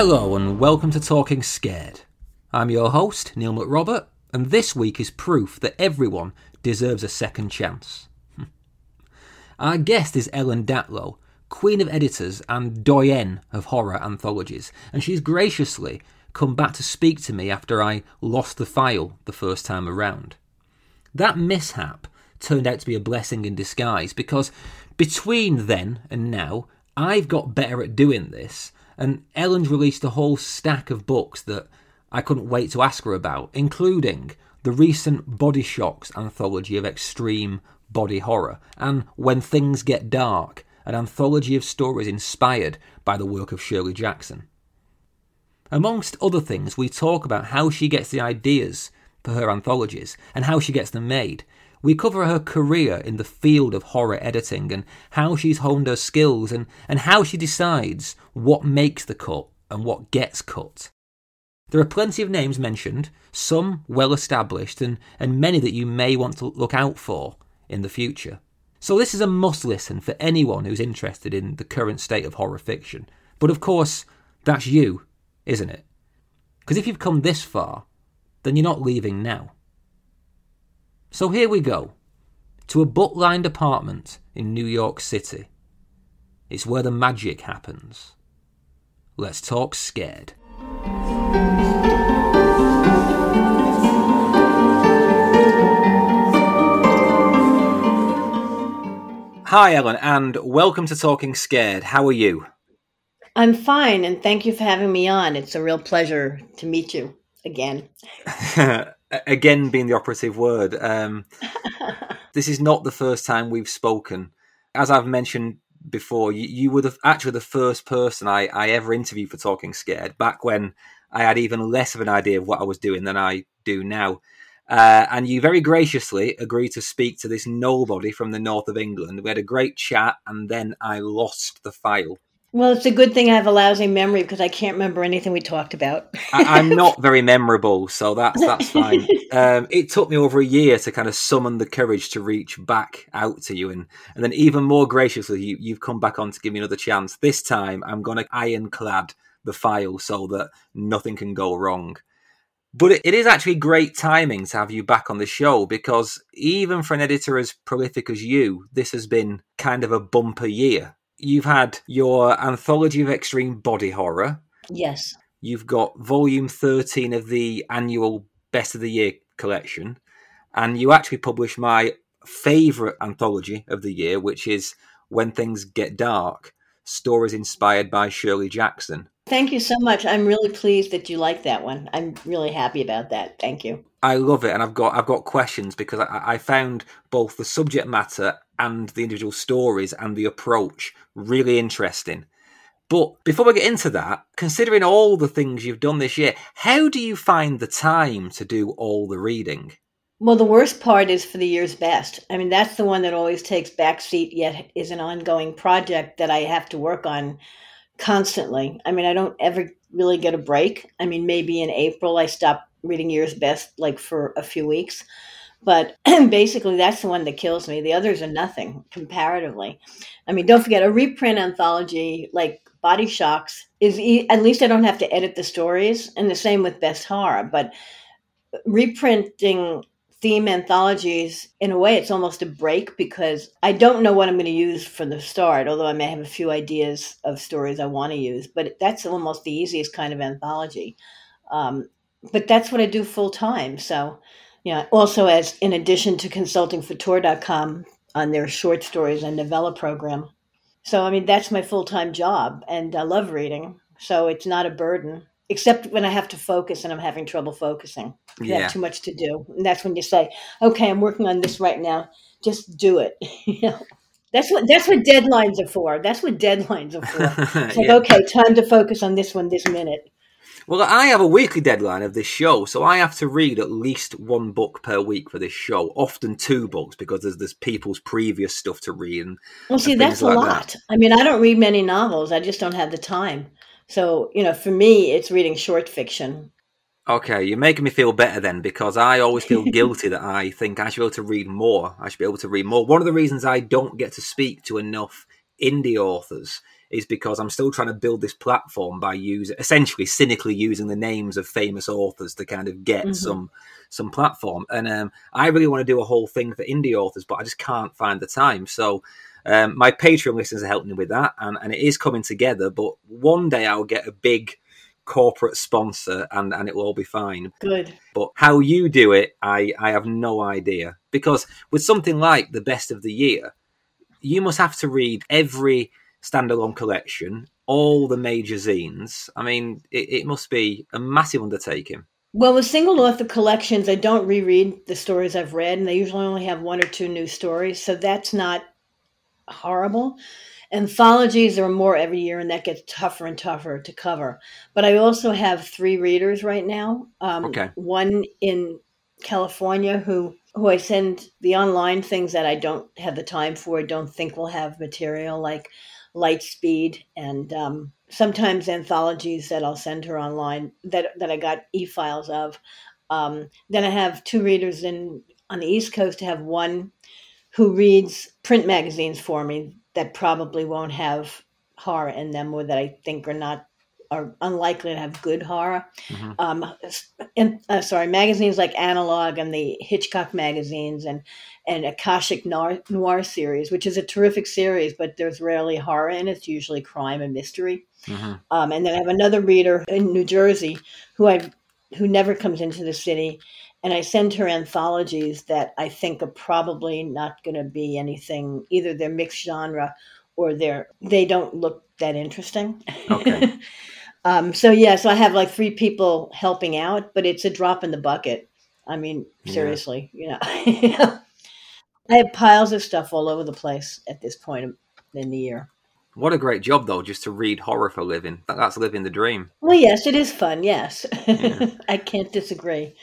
Hello and welcome to Talking Scared. I'm your host, Neil McRobert, and this week is proof that everyone deserves a second chance. Our guest is Ellen Datlow, Queen of Editors and doyenne of horror anthologies, and she's graciously come back to speak to me after I lost the file the first time around. That mishap turned out to be a blessing in disguise because between then and now, I've got better at doing this, and Ellen's released a whole stack of books that I couldn't wait to ask her about, including the recent Body Shocks anthology of extreme body horror, and When Things Get Dark, an anthology of stories inspired by the work of Shirley Jackson. Amongst other things, we talk about how she gets the ideas for her anthologies and how she gets them made, we cover her career in the field of horror editing and how she's honed her skills and, and how she decides what makes the cut and what gets cut. There are plenty of names mentioned, some well established, and, and many that you may want to look out for in the future. So, this is a must listen for anyone who's interested in the current state of horror fiction. But of course, that's you, isn't it? Because if you've come this far, then you're not leaving now. So here we go to a book lined apartment in New York City. It's where the magic happens. Let's talk scared. Hi, Ellen, and welcome to Talking Scared. How are you? I'm fine, and thank you for having me on. It's a real pleasure to meet you again. again being the operative word. Um, this is not the first time we've spoken. As I've mentioned before, you, you were the, actually the first person I, I ever interviewed for Talking Scared back when I had even less of an idea of what I was doing than I do now. Uh, and you very graciously agreed to speak to this nobody from the north of England. We had a great chat, and then I lost the file. Well, it's a good thing I have a lousy memory because I can't remember anything we talked about. I, am not very memorable, so that's that's fine. Um, it took me over a year to kind of summon the courage to reach back out to you, and and then even more graciously, you, you've come back on to give me another chance. This time, I'm going to ironclad the file so that nothing can go wrong. But it, it is actually great timing to have you back on the show because even for an editor as prolific as you, this has been kind of a bumper year you've had your anthology of extreme body horror. Yes. You've got volume 13 of the annual Best of the Year collection. And you actually published my favourite anthology of the year, which is When Things Get Dark Stories Inspired by Shirley Jackson. Thank you so much. I'm really pleased that you like that one. I'm really happy about that. Thank you. I love it, and I've got I've got questions because I, I found both the subject matter and the individual stories and the approach really interesting. But before we get into that, considering all the things you've done this year, how do you find the time to do all the reading? Well, the worst part is for the year's best. I mean, that's the one that always takes backseat, yet is an ongoing project that I have to work on constantly. I mean, I don't ever really get a break. I mean, maybe in April I stop reading year's best like for a few weeks. But basically, that's the one that kills me. The others are nothing comparatively. I mean, don't forget a reprint anthology like Body Shocks is e- at least I don't have to edit the stories, and the same with Best Horror. But reprinting theme anthologies, in a way, it's almost a break because I don't know what I'm going to use for the start, although I may have a few ideas of stories I want to use. But that's almost the easiest kind of anthology. Um, but that's what I do full time. So yeah. Also, as in addition to consulting for Tor.com on their short stories and novella program. So, I mean, that's my full time job, and I love reading. So it's not a burden, except when I have to focus and I'm having trouble focusing. You yeah. have too much to do. And that's when you say, okay, I'm working on this right now. Just do it. you know? That's what that's what deadlines are for. That's what deadlines are for. It's like, yeah. okay, time to focus on this one this minute. Well, I have a weekly deadline of this show, so I have to read at least one book per week for this show. Often two books because there's there's people's previous stuff to read. And, well, see, that's like a lot. That. I mean, I don't read many novels. I just don't have the time. So you know, for me, it's reading short fiction. Okay, you're making me feel better then because I always feel guilty that I think I should be able to read more. I should be able to read more. One of the reasons I don't get to speak to enough indie authors is because I'm still trying to build this platform by using essentially cynically using the names of famous authors to kind of get mm-hmm. some some platform. And um, I really want to do a whole thing for indie authors, but I just can't find the time. So um, my Patreon listeners are helping me with that, and, and it is coming together. But one day I'll get a big corporate sponsor and, and it will all be fine. Good. But how you do it, I, I have no idea. Because with something like the best of the year, you must have to read every standalone collection, all the major zines. I mean, it, it must be a massive undertaking. Well, with single author collections, I don't reread the stories I've read, and they usually only have one or two new stories, so that's not horrible. Anthologies are more every year, and that gets tougher and tougher to cover. But I also have three readers right now. Um, okay. One in California who who I send the online things that I don't have the time for, I don't think will have material like Lightspeed and um, sometimes anthologies that I'll send her online that that I got e files of. Um, then I have two readers in on the East Coast. I have one who reads print magazines for me that probably won't have horror in them or that I think are not are unlikely to have good horror. Mm-hmm. Um, and, uh, sorry, magazines like Analog and the Hitchcock magazines and and Akashic Noir, Noir, series, which is a terrific series, but there's rarely horror in it. It's usually crime and mystery. Mm-hmm. Um, and then I have another reader in New Jersey who I who never comes into the city, and I send her anthologies that I think are probably not going to be anything. Either they're mixed genre, or they're they don't look that interesting. Okay. um, so yeah, so I have like three people helping out, but it's a drop in the bucket. I mean, seriously, yeah. you know. I have piles of stuff all over the place at this point in the year. What a great job, though, just to read horror for a living. That's living the dream. Well, yes, it is fun. Yes, yeah. I can't disagree.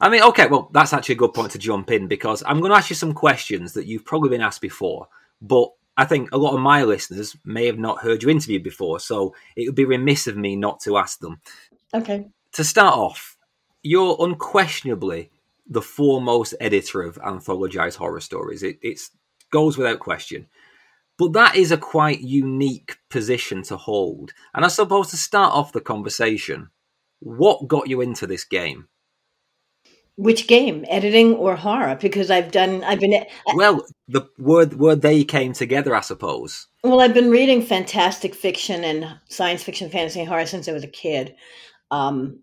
I mean, okay, well, that's actually a good point to jump in because I'm going to ask you some questions that you've probably been asked before, but I think a lot of my listeners may have not heard you interview before, so it would be remiss of me not to ask them. Okay. To start off, you're unquestionably the foremost editor of anthologized horror stories. It it's, goes without question. But that is a quite unique position to hold. And I suppose to start off the conversation, what got you into this game? Which game, editing or horror? Because I've done, I've been. well, the word word they came together, I suppose. Well, I've been reading fantastic fiction and science fiction, fantasy, and horror since I was a kid. Um,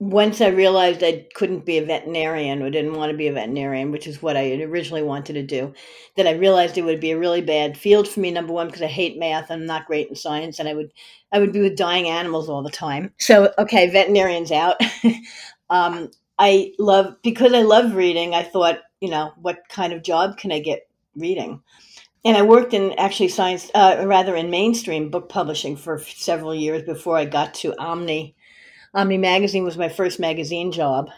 once I realized I couldn't be a veterinarian or didn't want to be a veterinarian, which is what I originally wanted to do, that I realized it would be a really bad field for me. Number one, because I hate math, I'm not great in science, and I would I would be with dying animals all the time. So okay, veterinarians out. um, I love because I love reading. I thought, you know, what kind of job can I get reading? And I worked in actually science, uh, rather in mainstream book publishing for several years before I got to Omni. Omni Magazine was my first magazine job,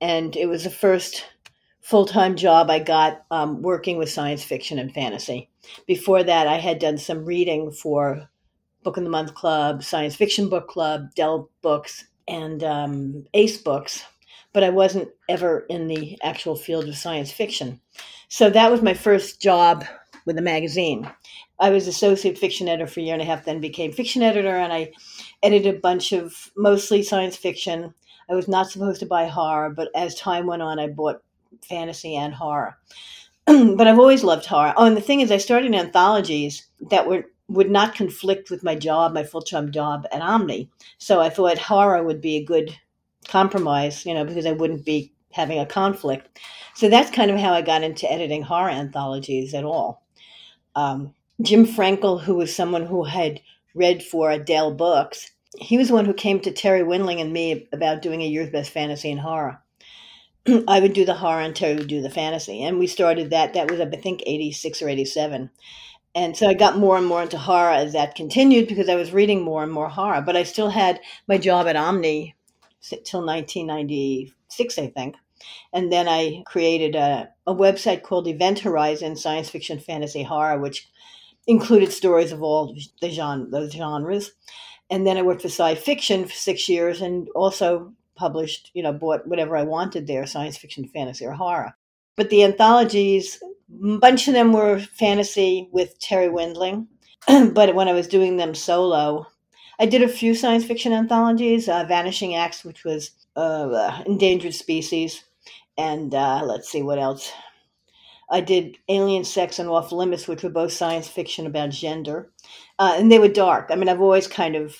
and it was the first full time job I got um, working with science fiction and fantasy. Before that, I had done some reading for Book of the Month Club, Science Fiction Book Club, Dell Books, and um, Ace Books, but I wasn't ever in the actual field of science fiction. So that was my first job with a magazine. I was associate fiction editor for a year and a half, then became fiction editor, and I edited a bunch of mostly science fiction. I was not supposed to buy horror, but as time went on, I bought fantasy and horror. but I've always loved horror. Oh, and the thing is, I started anthologies that were would not conflict with my job, my full time job at Omni. So I thought horror would be a good compromise, you know, because I wouldn't be having a conflict. So that's kind of how I got into editing horror anthologies at all. Um, Jim Frenkel, who was someone who had read for Adele Books, he was the one who came to Terry Windling and me about doing a year's best fantasy and horror. I would do the horror and Terry would do the fantasy. And we started that. That was, I think, 86 or 87 and so I got more and more into horror as that continued because I was reading more and more horror. But I still had my job at Omni till 1996, I think. And then I created a, a website called Event Horizon Science Fiction Fantasy Horror, which included stories of all the genre, those genres. And then I worked for Sci Fiction for six years and also published, you know, bought whatever I wanted there science fiction, fantasy, or horror. But the anthologies a bunch of them were fantasy with Terry Windling. but when I was doing them solo, I did a few science fiction anthologies. Uh, Vanishing Acts, which was uh, endangered species, and uh, let's see what else. I did Alien Sex and Off Limits, which were both science fiction about gender, uh, and they were dark. I mean, I've always kind of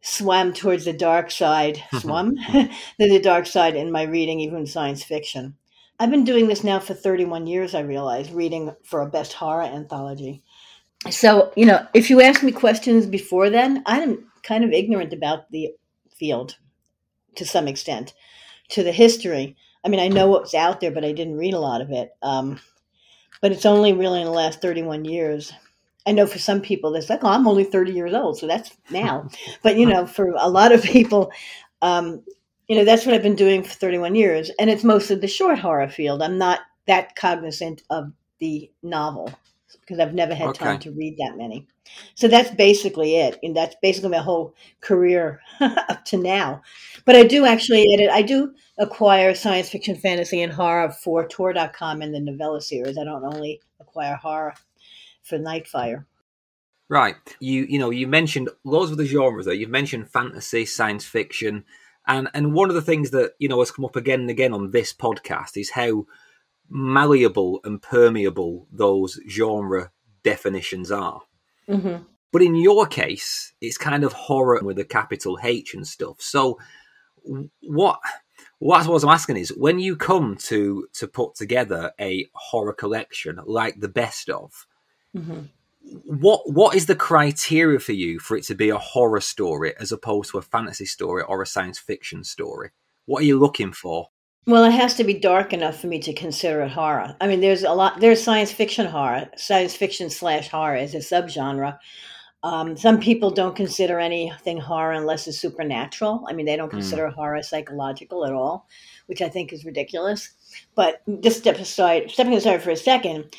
swam towards the dark side, swum the dark side in my reading, even science fiction. I've been doing this now for 31 years, I realize, reading for a best horror anthology. So, you know, if you ask me questions before then, I'm kind of ignorant about the field to some extent, to the history. I mean, I know what's out there, but I didn't read a lot of it. Um, but it's only really in the last 31 years. I know for some people, it's like, oh, I'm only 30 years old, so that's now. but, you know, for a lot of people, um, you know, that's what I've been doing for 31 years. And it's mostly the short horror field. I'm not that cognizant of the novel because I've never had okay. time to read that many. So that's basically it. And that's basically my whole career up to now. But I do actually edit, I do acquire science fiction, fantasy, and horror for Tor.com and the novella series. I don't only acquire horror for Nightfire. Right. You you know, you mentioned loads of the genres there. You've mentioned fantasy, science fiction, and and one of the things that, you know, has come up again and again on this podcast is how malleable and permeable those genre definitions are. Mm-hmm. But in your case, it's kind of horror with a capital H and stuff. So, what what I was asking is, when you come to to put together a horror collection like the best of, mm-hmm. what what is the criteria for you for it to be a horror story as opposed to a fantasy story or a science fiction story? What are you looking for? Well, it has to be dark enough for me to consider it horror. I mean, there's a lot. There's science fiction horror, science fiction slash horror as a subgenre. Um, some people don't consider anything horror unless it's supernatural. I mean, they don't hmm. consider mm. horror psychological at all, which I think is ridiculous. But just step aside, stepping aside for a second,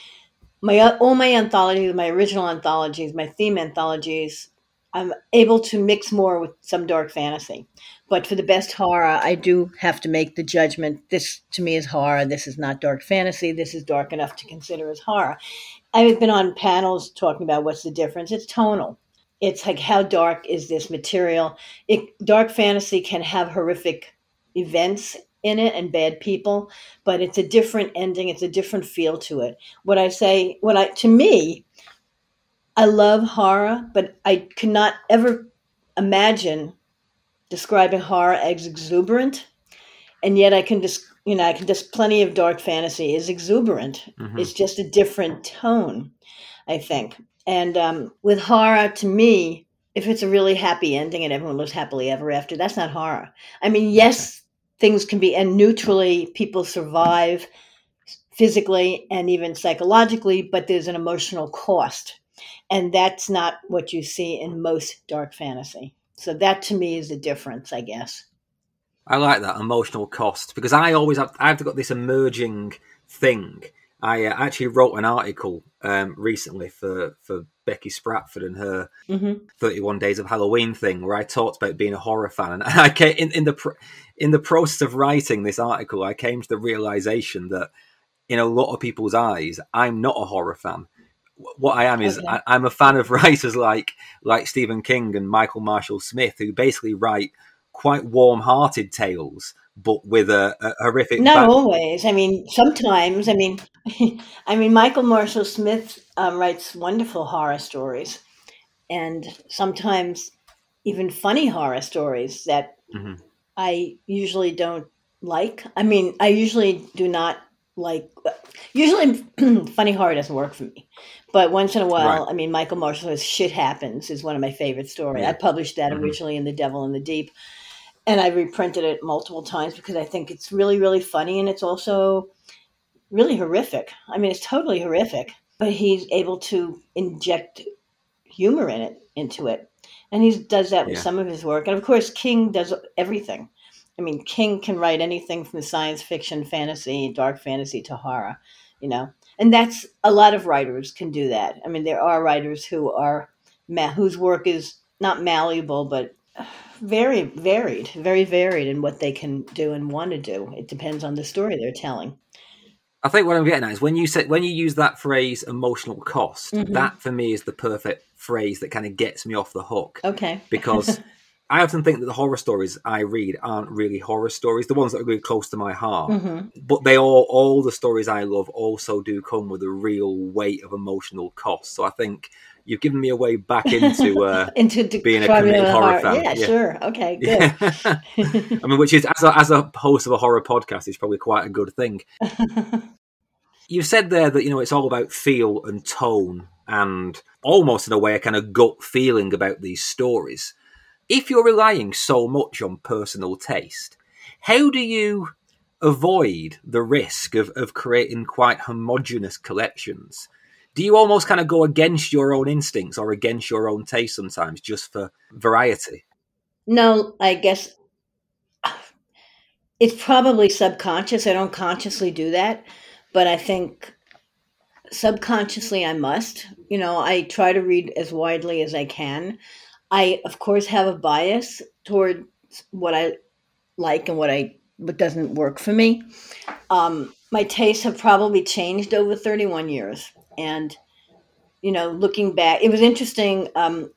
my all my anthologies, my original anthologies, my theme anthologies, I'm able to mix more with some dark fantasy. But for the best horror, I do have to make the judgment this to me is horror, this is not dark fantasy, this is dark enough to consider as horror. I've been on panels talking about what's the difference. It's tonal. It's like how dark is this material? It, dark fantasy can have horrific events in it and bad people, but it's a different ending, it's a different feel to it. What I say, what I to me, I love horror, but I cannot ever imagine describing horror as exuberant, and yet I can just you know I can just plenty of dark fantasy is exuberant. Mm-hmm. It's just a different tone, I think. And um, with horror, to me, if it's a really happy ending and everyone lives happily ever after, that's not horror. I mean, yes, things can be and neutrally people survive physically and even psychologically, but there's an emotional cost. And that's not what you see in most dark fantasy. So that to me is the difference, I guess. I like that emotional cost because I always have I've got this emerging thing. I uh, actually wrote an article um, recently for for Becky Spratford and her mm-hmm. 31 Days of Halloween thing, where I talked about being a horror fan, and I came in, in the in the process of writing this article, I came to the realization that in a lot of people's eyes, I'm not a horror fan what I am is okay. I, am a fan of writers like like Stephen King and Michael Marshall Smith, who basically write quite warm-hearted tales, but with a, a horrific. Not back- always. I mean, sometimes. I mean, I mean, Michael Marshall Smith um, writes wonderful horror stories, and sometimes even funny horror stories that mm-hmm. I usually don't like. I mean, I usually do not like usually funny horror doesn't work for me. But once in a while right. i mean michael marshall's shit happens is one of my favorite stories. Yeah. i published that mm-hmm. originally in the devil in the deep and i reprinted it multiple times because i think it's really really funny and it's also really horrific. I mean it's totally horrific but he's able to inject humor in it into it. And he does that with some of his work. And of course king does everything I mean, King can write anything from science fiction, fantasy, dark fantasy to horror, you know, and that's a lot of writers can do that. I mean, there are writers who are whose work is not malleable, but very varied, very varied in what they can do and want to do. It depends on the story they're telling. I think what I'm getting at is when you said when you use that phrase "emotional cost," Mhm. that for me is the perfect phrase that kind of gets me off the hook Okay. because I often think that the horror stories I read aren't really horror stories, the ones that are really close to my heart. hmm But they all, all the stories I love, also do come with a real weight of emotional cost. So I think you've given me a way back into. Uh, Into de- Being a committed horror heart. fan, Yeah, yeah. sure. Okay, good. I mean, which is as a, as a host of a horror podcast is probably quite a good thing. You said there that you know it's all about feel and tone, and almost in a way a kind of gut feeling about these stories. If you're relying so much on personal taste, how do you avoid the risk of, of creating quite homogenous collections? Do you almost kind of go against your own instincts or against your own taste sometimes just for variety? no, I guess it's probably subconscious. I don't consciously do that, but I think subconsciously I must. You know, I try to read as widely as I can. I, of course, have a bias toward what I like and what I what doesn't work for me. Um, my tastes have probably changed over 31 years, and you know, looking back, it was interesting um,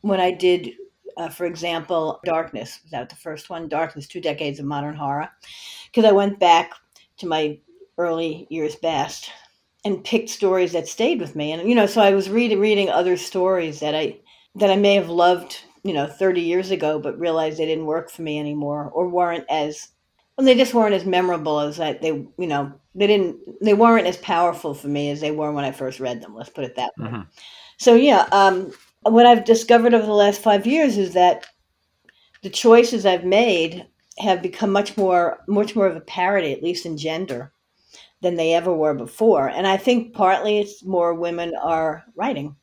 when I did, uh, for example, Darkness. Was that the first one? Darkness: Two Decades of Modern Horror, because I went back to my early years best and picked stories that stayed with me, and you know, so I was reading reading other stories that I that I may have loved, you know, 30 years ago, but realized they didn't work for me anymore or weren't as well, they just weren't as memorable as I, they, you know, they didn't, they weren't as powerful for me as they were when I first read them. Let's put it that way. Mhm. So yeah, um, what I've discovered over the last five years is that the choices I've made have become much more, much more of a parody, at least in gender, than they ever were before. And I think partly it's more women are writing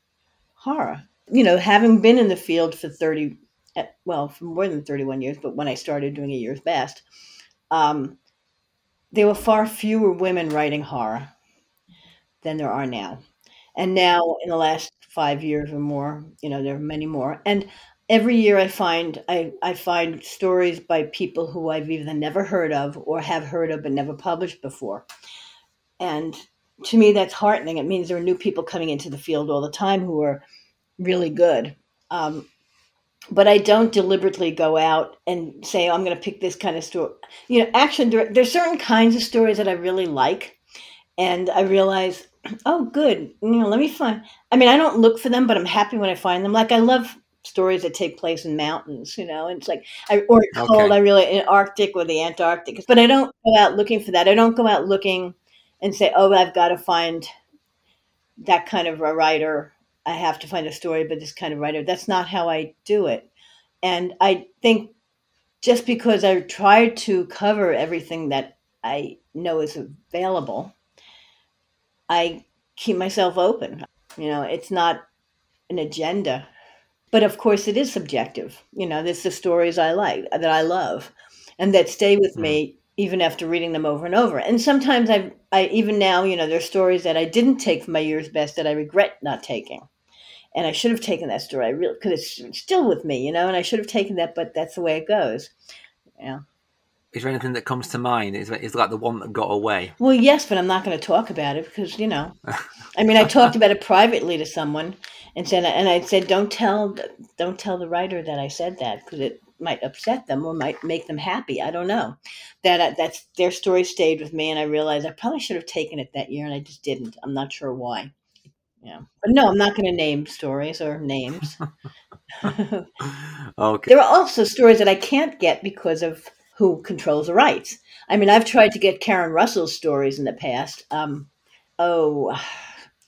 horror. You know, having been in the field for 30, eh, well, for more than 31 years, but when I started doing a year's best, um, there were far fewer women writing horror than there are now. And now, in the last five years or more, you know, there are many more. And every year I find I, I find stories by people who I've either never heard of or have heard of but never published before. And to me, that's heartening. It means there are new people coming into the field all the time who are really good. Um, but I don't deliberately go out and say, oh, I'm going to pick this kind of story. You know, action, direct, there's certain kinds of stories that I really like. And I realize, oh, good. You know, let me find. I mean, I don't look for them, but I'm happy when I find them. Like, I love stories that take place in mountains, you know, and it's like, I, or cold, Okay. I really, in Arctic or the Antarctic. But I don't go out looking for that. I don't go out looking and say, oh, I've got to find that kind of a writer. I have to find a story but this kind of writer. That's not how I do it. And I think just because I try to cover everything that I know is available, I keep myself open. You know, it's not an agenda. But of course, it is subjective. You know, there's the stories I like, that I love, and that stay with mm-hmm. me even after reading them over and over. And sometimes I, I even now, you know, there's stories that I didn't take from my year's best that I regret not taking. And I should have taken that story. I really because it's still with me, you know, and I should have taken that, but that's the way it goes. Yeah. Is there anything that comes to mind? Is is like the one that got away? Well, yes, but I'm not going to talk about it because you know. I mean, I talked about it privately to someone and said, and I said, don't tell, don't tell the writer that I said that because it might upset them or might make them happy. I don't know. That uh, that's their story stayed with me, and I realized I probably should have taken it that year, and I just didn't. I'm not sure why. Yeah, but no, I'm not going to name stories or names. Okay. There are also stories that I can't get because of who controls the rights. I mean, I've tried to get Karen Russell's stories in the past. Um, oh,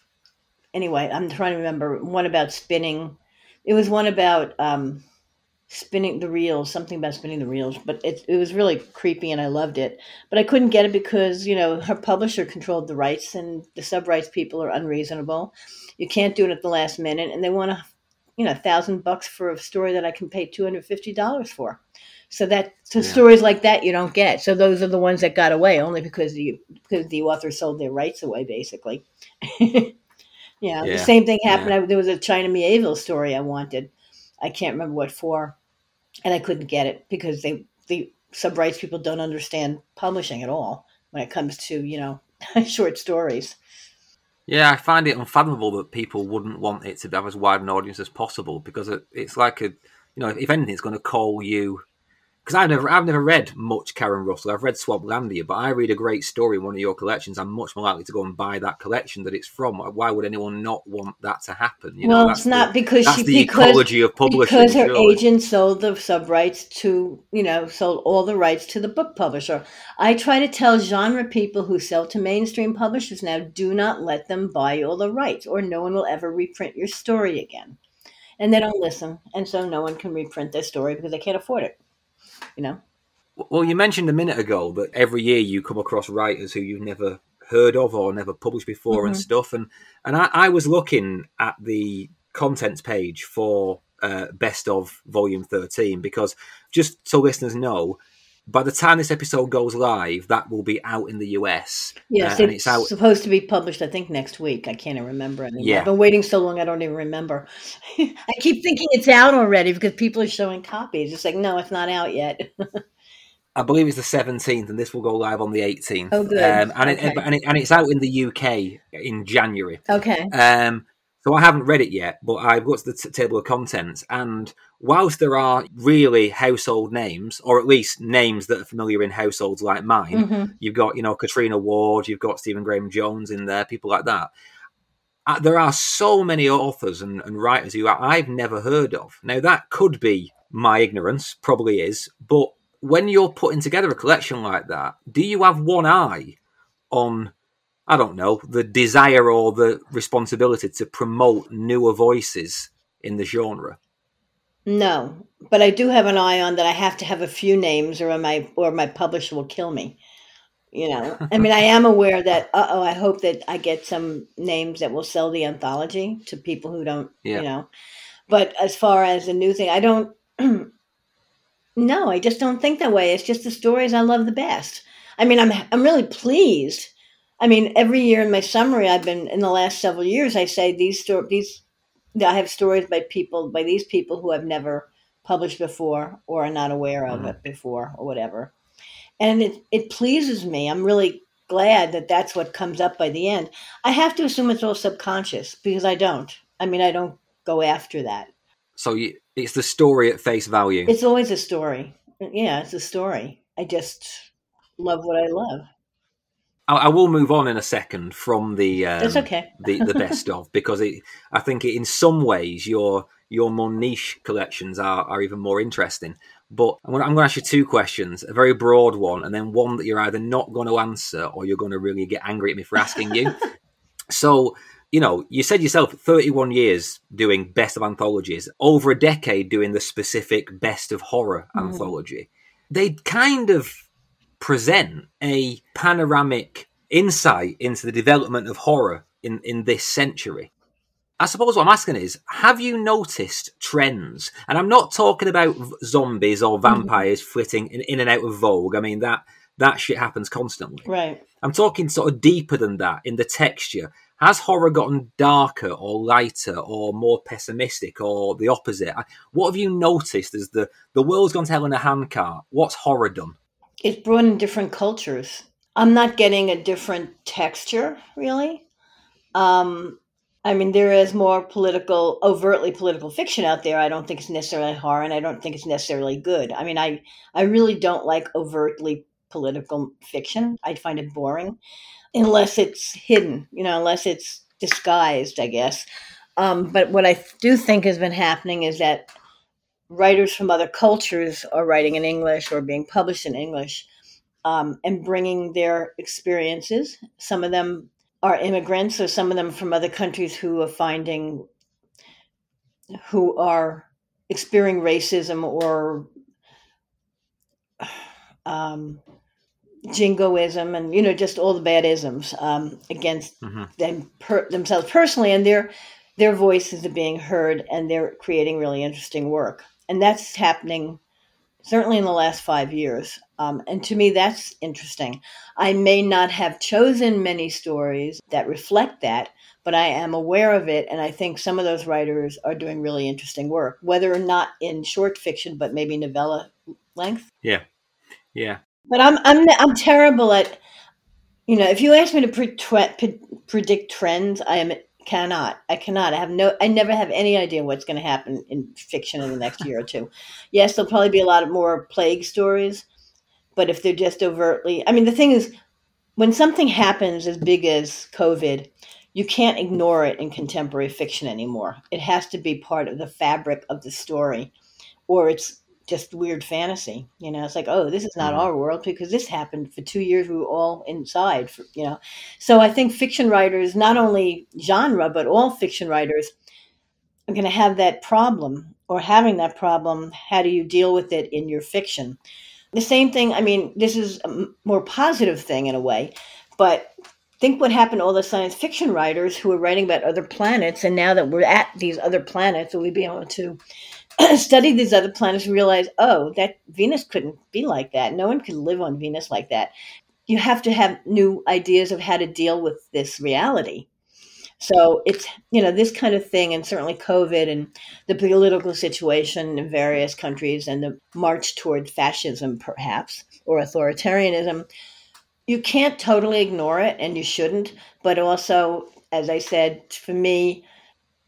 anyway, I'm trying to remember one about spinning. It was one about um, spinning the reels, something about spinning the reels, but it, it was really creepy and I loved it. But I couldn't get it because, you know, her publisher controlled the rights and the sub rights people are unreasonable. You can't do it at the last minute and they want to you know, a thousand bucks for a story that I can pay two hundred fifty dollars for. So that so Yeah. stories like that you don't get. So those are the ones that got away only because the because the author sold their rights away, basically. yeah, Yeah. the same thing happened. I, there was a China Mieville story I wanted. I can't remember what for, and I couldn't get it because they the sub rights people don't understand publishing at all when it comes to you know short stories. Yeah, I find it unfathomable that people wouldn't want it to have as wide an audience as possible because it, it's like a, you know, if anything, it's going to call you because I've never I've never read much Karen Russell. I've read Swamplandia, but I read a great story in one of your collections. I'm much more likely to go and buy that collection that it's from. Why would anyone not want that to happen? You well, know, it's not the, because that's she the because, ecology of publishing. Because her surely. agent sold the sub rights to you know sold all the rights to the book publisher. I try to tell genre people who sell to mainstream publishers now: do not let them buy all the rights, or no one will ever reprint your story again. And they don't listen, and so no one can reprint their story because they can't afford it. You know. Well, you mentioned a minute ago that every year you come across writers who you've never heard of or never published before mm-hmm. and stuff. And and I, I, was looking at the contents page for uh, Best of Volume 13 because just so listeners know, by the time this episode goes live, that will be out in the US. Yes, uh, it's, it's out... supposed to be published, I think, next week. I can't even remember anymore. Yeah. I've been waiting so long, I don't even remember. I keep thinking it's out already because people are showing copies. It's like, no, it's not out yet. I believe it's the seventeenth, and this will go live on the eighteenth. Oh, good. Um, and, okay. it, and, it, and it's out in the UK in January. Okay. Um, so I haven't read it yet, but I've got to the t- table of contents, and whilst there are really household names, or at least names that are familiar in households like mine, mm-hmm. you've got you know Catriona Ward, you've got Stephen Graham Jones in there, people like that. Uh, there are so many authors and, and writers who I've never heard of. Now that could be my ignorance, probably is, but when you're putting together a collection like that, do you have one eye on, I don't know, the desire or the responsibility to promote newer voices in the genre? No, but I do have an eye on that. I have to have a few names, or my or my publisher will kill me. You know, I mean, I am aware that. Uh oh, I hope that I get some names that will sell the anthology to people who don't. Yeah. You know, but as far as a new thing, I don't. No, I just don't think that way. It's just the stories I love the best. I mean, I'm I'm really pleased. I mean, every year in my summary, I've been in the last several years. I say these stories. These I have stories by people by these people who have never published before or are not aware of mm-hmm. it before or whatever, and it it pleases me. I'm really glad that that's what comes up by the end. I have to assume it's all subconscious because I don't. I mean, I don't go after that. So you, it's the story at face value. It's always a story. Yeah, it's a story. I just love what I love. I, I will move on in a second from the um, That's okay. the, the best of because it, I think it, in some ways your your more niche collections are, are even more interesting. But I'm going, to, I'm going to ask you two questions, a very broad one, and then one that you're either not going to answer or you're going to really get angry at me for asking you. so you know, you said yourself 31 years doing best of anthologies, over a decade doing the specific best of horror mm. anthology. They kind of present a panoramic insight into the development of horror in, in this century. I suppose what I'm asking is, have you noticed trends? And I'm not talking about zombies or mm-hmm. vampires flitting in, in and out of vogue. I mean that that shit happens constantly. Right. I'm talking sort of deeper than that in the texture. Has horror gotten darker or lighter or more pessimistic or the opposite? What have you noticed as the, the world's gone to hell in a handcart? What's horror done? It's brought in different cultures. I'm not getting a different texture, really. Um, I mean, there is more political, overtly political fiction out there. I don't think it's necessarily horror, and I don't think it's necessarily good. I mean, I I really don't like overtly political fiction. I find it boring unless it's hidden, you know, unless it's disguised, I guess. Um, but what I do think has been happening is that writers from other cultures are writing in English or being published in English um, and bringing their experiences. Some of them are immigrants, or some of them from other countries who are finding, who are experiencing racism or um, jingoism and you know just all the bad isms um, against mm-hmm. them per- themselves personally and their their voices are being heard and they're creating really interesting work and that's happening certainly in the last five years. Um, and to me that's interesting. I may not have chosen many stories that reflect that but i am aware of it and i think some of those writers are doing really interesting work whether or not in short fiction but maybe novella length. Yeah. Yeah. But I'm I'm I'm terrible at You know, if you ask me to pre- tre- predict trends, I am cannot. I cannot. I have no. I never have any idea what's going to happen in fiction in the next year or two. Yes, there'll probably be a lot more plague stories, but if they're just overtly, I mean, the thing is, when something happens as big as COVID, you can't ignore it in contemporary fiction anymore. It has to be part of the fabric of the story, or it's just weird fantasy. You know, it's like, oh, this is not mm-hmm. our world because this happened for two years. We were all inside, for, you know. So I think fiction writers, not only genre, but all fiction writers, are going to have that problem or having that problem. How do you deal with it in your fiction? The same thing, I mean, this is a more positive thing in a way, but think what happened to all the science fiction writers who were writing about other planets, and now that we're at these other planets, will we be able to study these other planets and realize, oh, that Venus couldn't be like that. No one could live on Venus like that. You have to have new ideas of how to deal with this reality. So it's, you know, this kind of thing, and certainly COVID and the political situation in various countries and the march toward fascism, perhaps, or authoritarianism, you can't totally ignore it and you shouldn't. But also, as I said, for me,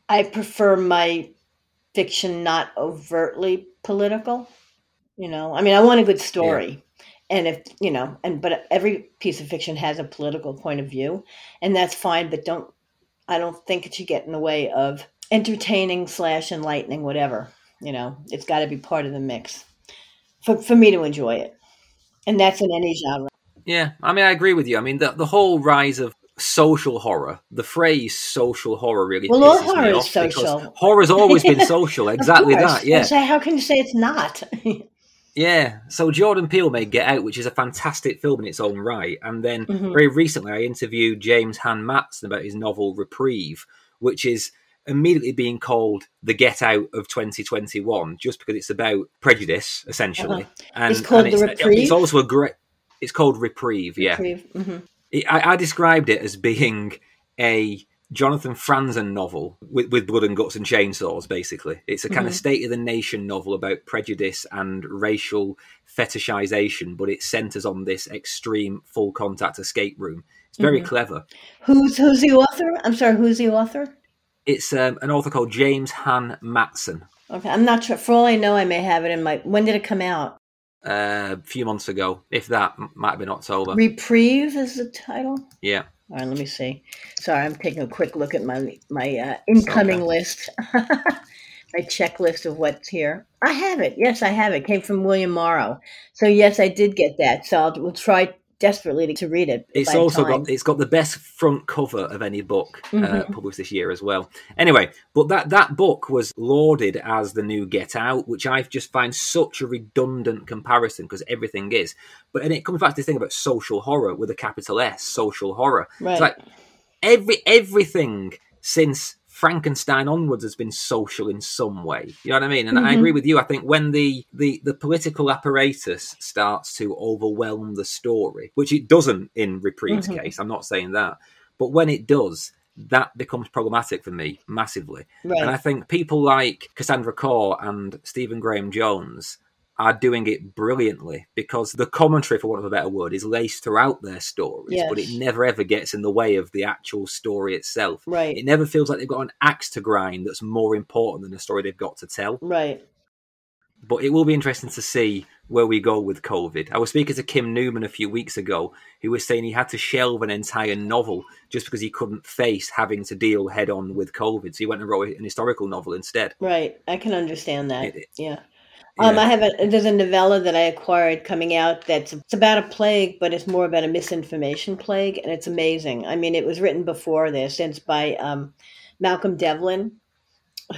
I prefer my fiction not overtly political. You know, I mean, I want a good story. Yeah and if you know and but every piece of fiction has a political point of view and that's fine but don't I don't think it should get in the way of entertaining slash enlightening, whatever. You know, it's got to be part of the mix for, for me to enjoy it. And that's in any genre. Yeah, I mean, I agree with you. I mean, the, the whole rise of social horror, the phrase social horror really well, all horror is social. Horror's always been social, exactly that. Yeah. So how can you say it's not? Yeah, so Jordan Peele made Get Out, which is a fantastic film in its own right. And then mm-hmm. very recently, I interviewed James Han Mattson about his novel Reprieve, which is immediately being called the Get Out of 2021, just because it's about prejudice, essentially. Uh-huh. And it's called and the it's, Reprieve. It's also a great. It's called Reprieve. Yeah, Reprieve. Mm-hmm. It, I, I described it as being a Jonathan Franzen novel with, with blood and guts and chainsaws, basically. It's a kind mm-hmm. of state of the nation novel about prejudice and racial fetishization, but it centers on this extreme full contact escape room. It's very mm-hmm. clever. Who's who's the author? I'm sorry, who's the author? It's um, an author called James Han Mattson. Okay, I'm not sure. For all I know, I may have it in my. When did it come out? Uh, a few months ago, if that might have been October. Reprieve is the title. Yeah. All right, let me see. Sorry, I'm taking a quick look at my my uh, incoming okay. list, my checklist of what's here. I have it. Yes, I have it. Came from William Morrow. So yes, I did get that. So I'll, we'll try desperately to read it. It's also time. got it's got the best front cover of any book uh, mm-hmm. uh, published this year as well. Anyway, but that that book was lauded as the new Get Out, which I just find such a redundant comparison because everything is. But and it comes back to this thing about social horror with a capital S, social horror. Right. It's like every everything since Frankenstein onwards has been social in some way. You know what I mean? And mm-hmm. I agree with you. I think when the, the, the political apparatus starts to overwhelm the story, which it doesn't in Reprieve's mm-hmm. case, I'm not saying that, but when it does, that becomes problematic for me massively. Right. And I think people like Cassandra Khaw and Stephen Graham Jones are doing it brilliantly because the commentary, for want of a better word, is laced throughout their stories, yes. but it never ever gets in the way of the actual story itself. Right. It never feels like they've got an axe to grind that's more important than the story they've got to tell. Right. But it will be interesting to see where we go with COVID. I was speaking to Kim Newman a few weeks ago, who was saying he had to shelve an entire novel just because he couldn't face having to deal head on with COVID. So he went and wrote an historical novel instead. Right. I can understand that. It, yeah. Um, I have a there's a novella that I acquired coming out that's it's about a plague, but it's more about a misinformation plague, and it's amazing. I mean, it was written before this, and it's by um, Malcolm Devlin,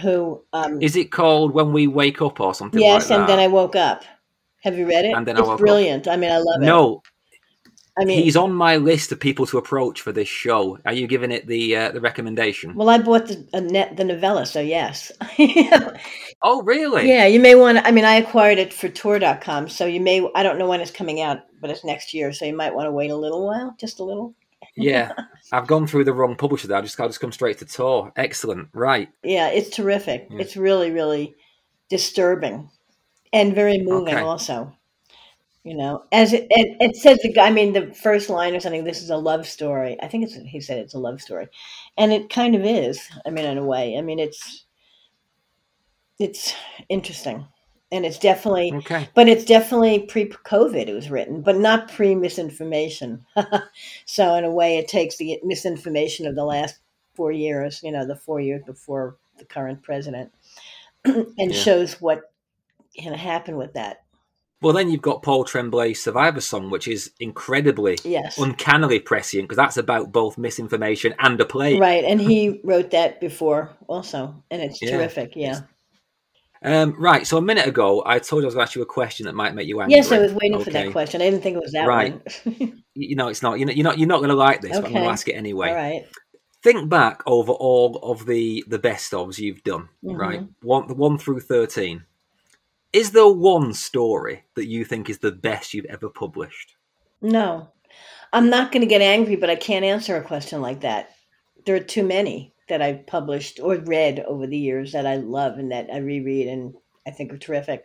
who um, is it called When We Wake Up or something? Yes, like and then I woke up. Have you read it? And then it's I woke brilliant. Up. I mean, I love it. No, I mean, he's on my list of people to approach for this show. Are you giving it the uh, the recommendation? Well, I bought the net, the novella, so yes. oh, really? Yeah, you may want to. I mean, I acquired it for Tor.com, so you may. I don't know when it's coming out, but it's next year, so you might want to wait a little while, just a little. yeah, I've gone through the wrong publisher there. I just got just come straight to Tor. Excellent, right? Yeah, it's terrific. Yeah. It's really, really disturbing and very moving, okay. also. You know, as it, it, it says, the guy. I mean, the first line or something. This is a love story. I think it's. He said it's a love story, and it kind of is. I mean, in a way. I mean, it's it's interesting, and it's definitely. Okay. But it's definitely pre-COVID. It was written, but not pre-misinformation. so in a way, it takes the misinformation of the last four years. You know, the four years before the current president, and Yeah. shows what can happen with that. Well, then you've got Paul Tremblay's Survivor Song, which is incredibly, Yes. uncannily prescient because that's about both misinformation and a plague. Right, and he wrote that before also, and it's Yeah. terrific. Yeah. Um, right. So a minute ago, I told you I was going to ask you a question that might make you angry. Yes, I was waiting for that question. I didn't think it was that Right. one. You know, it's not. You're not. You're not, you're not going to like this, but I'm going to ask it anyway. All right. Think back over all of the the best ofs you've done. Mhm. Right, one one through thirteen. Is there one story that you think is the best you've ever published? No, I'm not going to get angry, but I can't answer a question like that. There are too many that I've published or read over the years that I love and that I reread and I think are terrific.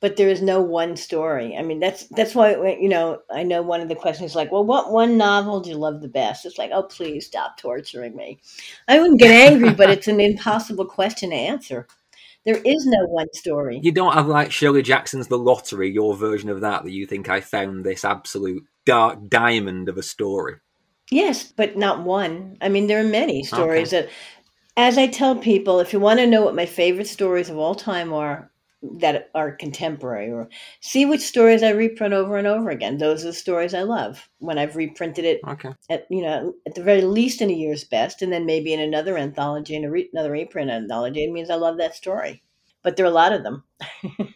But there is no one story. I mean, that's that's why you know I know one of the questions is like, well, what one novel do you love the best? It's like, oh, please stop torturing me. I wouldn't get angry, but it's an impossible question to answer. There is no one story. You don't have like Shirley Jackson's The Lottery, your version of that, that you think I found this absolute dark diamond of a story. Yes, but not one. I mean, there are many stories that, as I tell people, if you want to know what my favorite stories of all time are, that are contemporary, or see which stories I reprint over and over again. Those are the stories I love. When I've reprinted it, Okay. at you know, at the very least in a year's best, and then maybe in another anthology, in a re- another reprint anthology, it means I love that story. But there are a lot of them.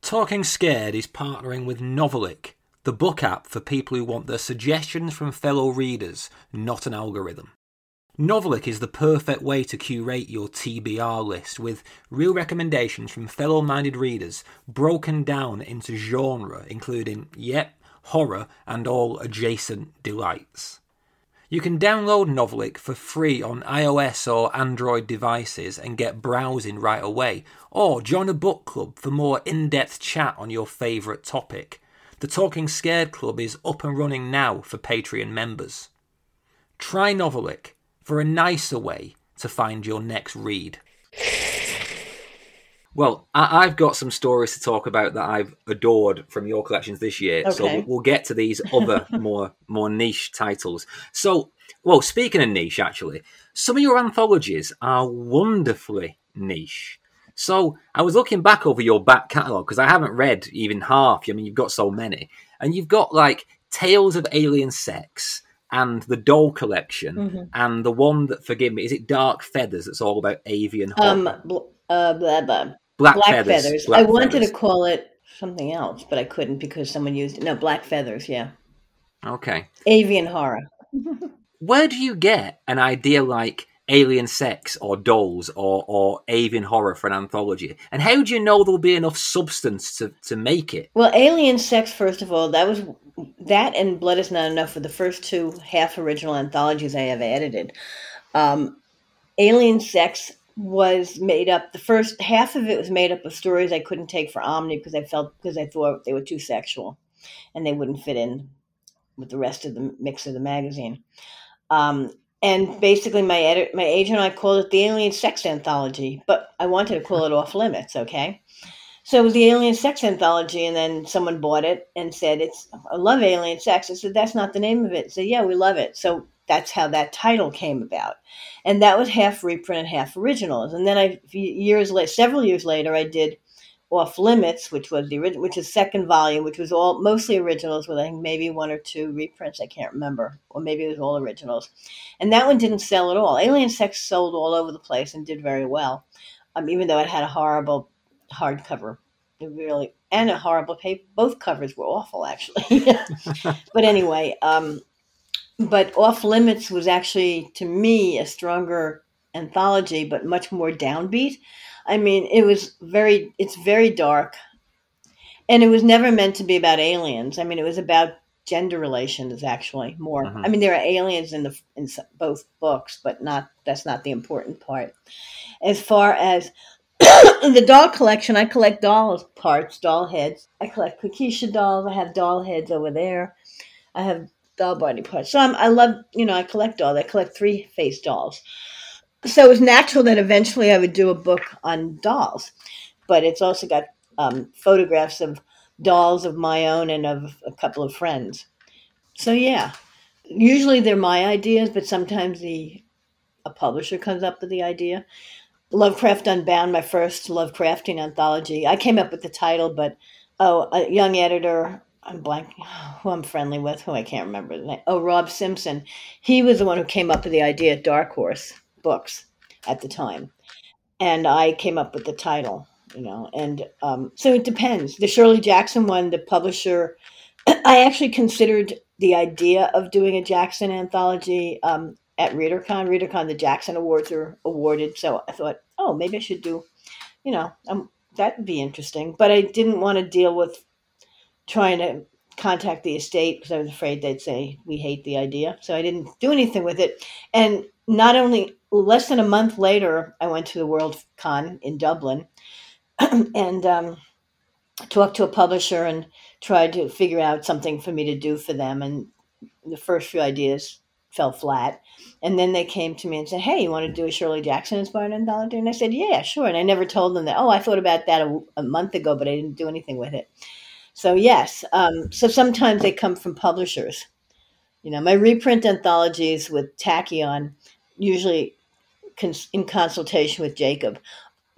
Talking Scared is partnering with Novelic, the book app for people who want their suggestions from fellow readers, not an algorithm. Novelic is the perfect way to curate your TBR list with real recommendations from fellow minded readers broken down into genre, including, yep, horror and all adjacent delights. You can download Novelic for free on iOS or Android devices and get browsing right away, or join a book club for more in depth chat on your favourite topic. The Talking Scared Club is up and running now for Patreon members. Try Novelic for a nicer way to find your next read. Well, I- I've got some stories to talk about that I've adored from your collections this year, so Okay. we'll- we'll get to these other more more niche titles. So, well, speaking of niche, actually, some of your anthologies are wonderfully niche. So, I was looking back over your back catalogue because I haven't read even half. I mean, you've got so many, and you've got like Tales of Alien Sex and the Doll Collection, Mhm. and the one that, forgive me, is it Dark Feathers? That's all about avian horror. Um, bl- uh, blah, blah. Black, Black Feathers. feathers. Black I wanted Feathers. to call it something else, but I couldn't because someone used it. No, black feathers. Yeah, Okay. avian horror. Where do you get an idea like alien sex or dolls or, or avian horror for an anthology? And how do you know there'll be enough substance to, to make it? Well, alien sex. First of all, that was that, and blood is not enough for the first two half original anthologies I have edited. Um, alien sex was made up. The first half of it was made up of stories I couldn't take for Omni because I felt because I thought they were too sexual, and they wouldn't fit in with the rest of the mix of the magazine. Um, and basically, my edit, my agent and I called it the Alien Sex Anthology, but I wanted to call it Off Limits. Okay, so it was the Alien Sex Anthology, and then someone bought it and said, "It's I love Alien Sex." I said, "That's not the name of it." Said, "Yeah, we love it." So that's how that title came about, and that was half reprint and half originals. And then I, years later, several years later, I did off limits which was the which is second volume which was all mostly originals with i think maybe one or two reprints i can't remember or maybe it was all originals and that one didn't sell at all alien sex sold all over the place and did very well um, even though it had a horrible hardcover really and a horrible paper both covers were awful actually but anyway um, but off limits was actually to me a stronger anthology but much more downbeat I mean, it was very, it's very dark. And it was never meant to be about aliens. I mean, it was about gender relations, actually, more. Mhm. I mean, there are aliens in the in both books, but not, that's not the important part. As far as the doll collection, I collect doll parts, doll heads. I collect Kokeshi dolls. I have doll heads over there. I have doll body parts. So I'm, I love, you know, I collect dolls. I collect three face dolls. So it was natural that eventually I would do a book on dolls. But it's also got um, photographs of dolls of my own and of a couple of friends. So yeah, usually they're my ideas, but sometimes the a publisher comes up with the idea. Lovecraft Unbound, my first Lovecrafting anthology. I came up with the title, but oh, a young editor, I'm blank, who I'm friendly with, who I can't remember the name. Oh, Rob Simpson. He was the one who came up with the idea at Dark Horse Books at the time, and I came up with the title. You know, and um, so it depends. The Shirley Jackson one, the publisher, I actually considered the idea of doing a Jackson anthology. Um, at ReaderCon. ReaderCon, the Jackson Awards are awarded. So I thought, oh, maybe I should do, you know, um, that would be interesting. But I didn't want to deal with trying to contact the estate because I was afraid they'd say we hate the idea. So I didn't do anything with it. And not only less than a month later, I went to the World Con in Dublin and um, talked to a publisher and tried to figure out something for me to do for them. And the first few ideas fell flat. And then they came to me and said, Hey, you want to do a Shirley Jackson inspired anthology? And I said, Yeah, sure. And I never told them that, oh, I thought about that a, a month ago, but I didn't do anything with it. So, yes. Um, so sometimes they come from publishers. You know, my reprint anthologies with Tachyon, usually cons- in consultation with Jacob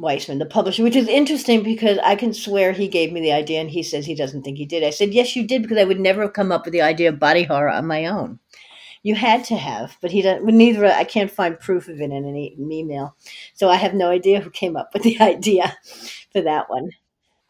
Weisman, the publisher, which is interesting because I can swear he gave me the idea and he says he doesn't think he did. I said, Yes, you did, because I would never have come up with the idea of body horror on my own. You had to have, but he doesn't. Neither I can't find proof of it in any email, so I have no idea who came up with the idea for that one.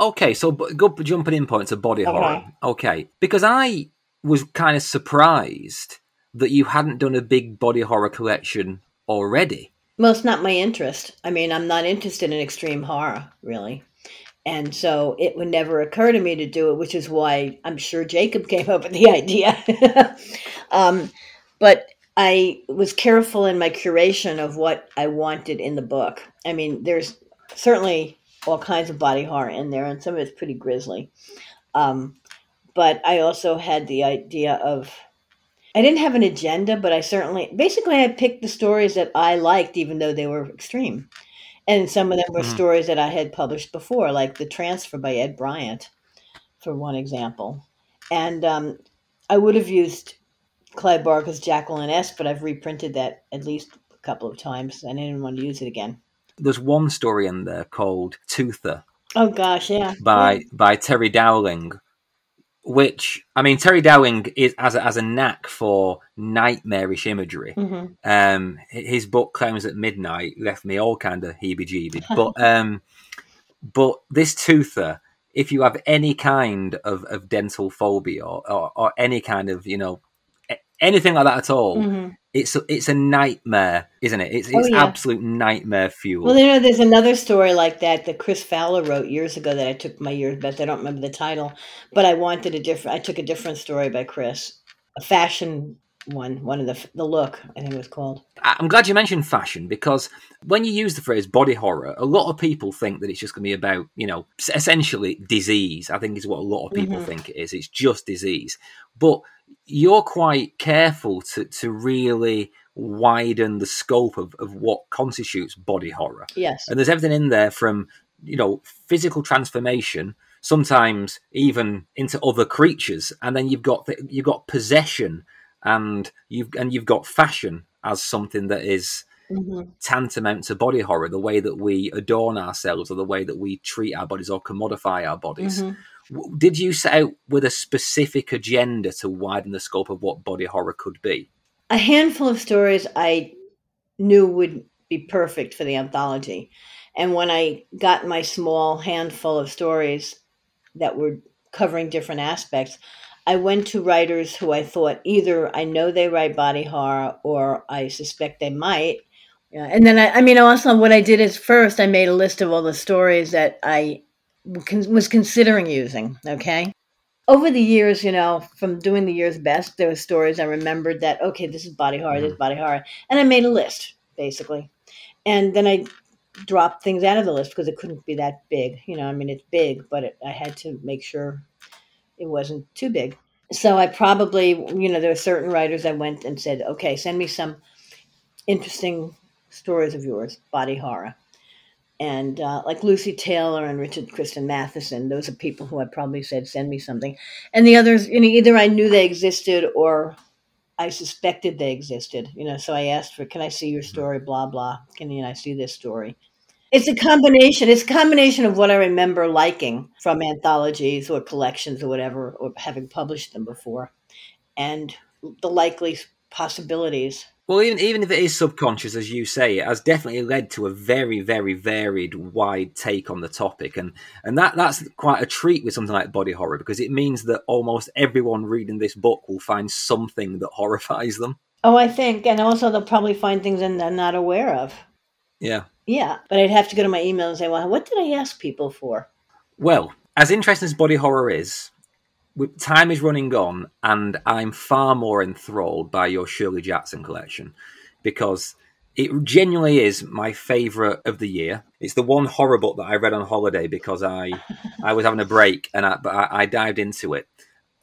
Okay, so go jumping in points of body okay. horror. Okay, because I was kind of surprised that you hadn't done a big body horror collection already. Well, it's not my interest. I mean, I'm not interested in extreme horror, really. And so it would never occur to me to do it, which is why I'm sure Jacob came up with the idea. um, but I was careful in my curation of what I wanted in the book. I mean, there's certainly all kinds of body horror in there, and some of it's pretty grisly. Um, but I also had the idea of I didn't have an agenda, but I certainly basically I picked the stories that I liked, even though they were extreme. And some of them were mm-hmm. stories that I had published before, like The Transfer by Ed Bryant, for one example. And um, I would have used Clive Barker's Jacqueline Ess, but I've reprinted that at least a couple of times. I didn't want to use it again. There's one story in there called Toother. Oh gosh, yeah. By yeah. by Terry Dowling, which I mean Terry Dowling is as a, as a knack for nightmarish imagery. Mm-hmm. Um, his book Clowns at Midnight left me all kind of heebie-jeebies. but um, but this Toother, if you have any kind of, of dental phobia or, or, or any kind of you know anything like that at all, mm-hmm. it's a, it's a nightmare, isn't it? It's, it's oh, yeah. absolute nightmare fuel. Well, you know, there's another story like that that Chris Fowler wrote years ago that I took my years best. I don't remember the title, but I wanted a different. I took a different story by Chris, a fashion one, one of the the look, I think it was called. I'm glad you mentioned fashion because when you use the phrase body horror, a lot of people think that it's just going to be about, you know, essentially disease. I think is what a lot of people mm-hmm. think it is. It's just disease, but you're quite careful to, to really widen the scope of, of what constitutes body horror. Yes. And there's everything in there from, you know, physical transformation, sometimes even into other creatures. And then you've got, the, you've got possession and you've, and you've got fashion as something that is, Mm-hmm. tantamount to body horror, the way that we adorn ourselves or the way that we treat our bodies or commodify our bodies. Mm-hmm. Did you set out with a specific agenda to widen the scope of what body horror could be? A handful of stories I knew would be perfect for the anthology. And when I got my small handful of stories that were covering different aspects, I went to writers who I thought either I know they write body horror or I suspect they might. Yeah. And then I, I mean, also what I did is first I made a list of all the stories that I was considering using. Okay. Over the years, you know, from doing the year's best, there were stories I remembered that, okay, this is body horror, this is mm-hmm. body horror. And I made a list, basically. And then I dropped things out of the list because it couldn't be that big. You know, I mean, it's big, but it, I had to make sure it wasn't too big. So I probably, you know, there were certain writers I went and said, okay, send me some interesting stories of yours, body horror. And uh, like Lucy Taylor and Richard Christian Matheson, those are people who I probably said, send me something. And the others, you know, either I knew they existed or I suspected they existed. You know, so I asked for, can I see your story? Blah blah. Can you know, I see this story? It's a combination. It's a combination of what I remember liking from anthologies or collections or whatever, or having published them before, and the likely possibilities. Well, even even if it is subconscious, as you say, it has definitely led to a very, very varied, wide take on the topic, and and that that's quite a treat with something like body horror because it means that almost everyone reading this book will find something that horrifies them. Oh, I think, and also they'll probably find things that they're not aware of. Yeah. Yeah, but I'd have to go to my email and say, well, what did I ask people for? Well, as interesting as body horror is, time is running on, and I'm far more enthralled by your Shirley Jackson collection because it genuinely is my favorite of the year. It's the one horror book that I read on holiday because I I was having a break and I, I, I dived into it.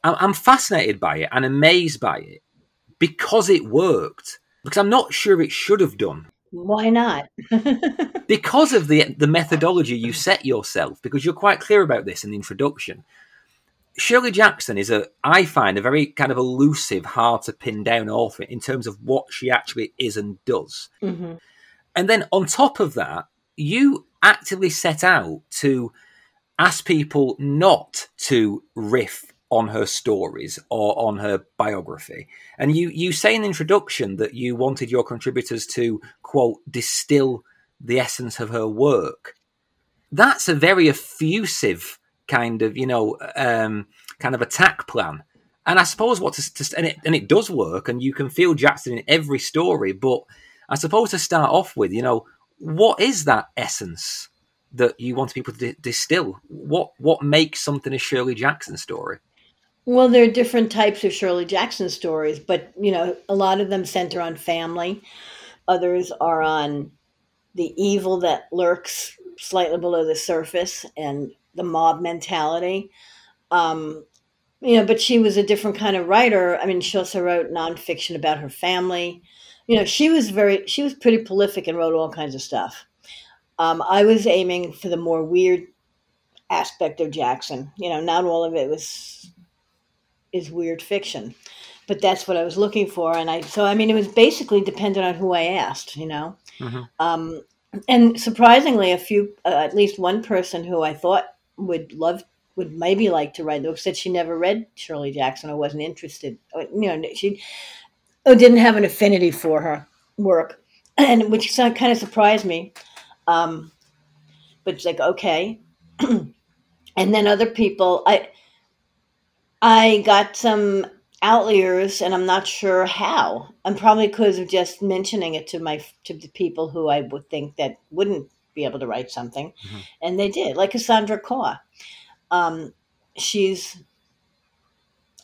I'm fascinated by it and amazed by it because it worked. Because I'm not sure it should have done. Why not? because of the the methodology you set yourself. Because you're quite clear about this in the introduction. Shirley Jackson is a, I find, a very kind of elusive, hard to pin down author in terms of what she actually is and does. Mm-hmm. And then on top of that, you actively set out to ask people not to riff on her stories or on her biography. And you, you say in the introduction that you wanted your contributors to, quote, distill the essence of her work. That's a very effusive kind of, you know, um, kind of attack plan. And I suppose what to, to and it and it does work, and you can feel Jackson in every story. But I suppose to start off with, you know, what is that essence that you want people to distill? What what makes something a Shirley Jackson story? Well, there are different types of Shirley Jackson stories, but you know, a lot of them center on family. Others are on the evil that lurks slightly below the surface and the mob mentality. Um, you know, but she was a different kind of writer. I mean, she also wrote nonfiction about her family. You know, she was very, she was pretty prolific and wrote all kinds of stuff. Um, I was aiming for the more weird aspect of Jackson. You know, not all of it was is weird fiction. But that's what I was looking for, and I so I mean it was basically dependent on who I asked, you know. Mm-hmm. Um, and surprisingly, a few, uh, at least one person who I thought would love would maybe like to write the book said she never read Shirley Jackson or wasn't interested. Uh, you know, she didn't have an affinity for her work, and which kind of surprised me. Um, but it's like okay, and then other people, I I got some outliers, and I'm not sure how. And probably because of just mentioning it to my to the people who I would think that wouldn't be able to write something, mm-hmm. and they did. Like Cassandra Khaw, um, she's.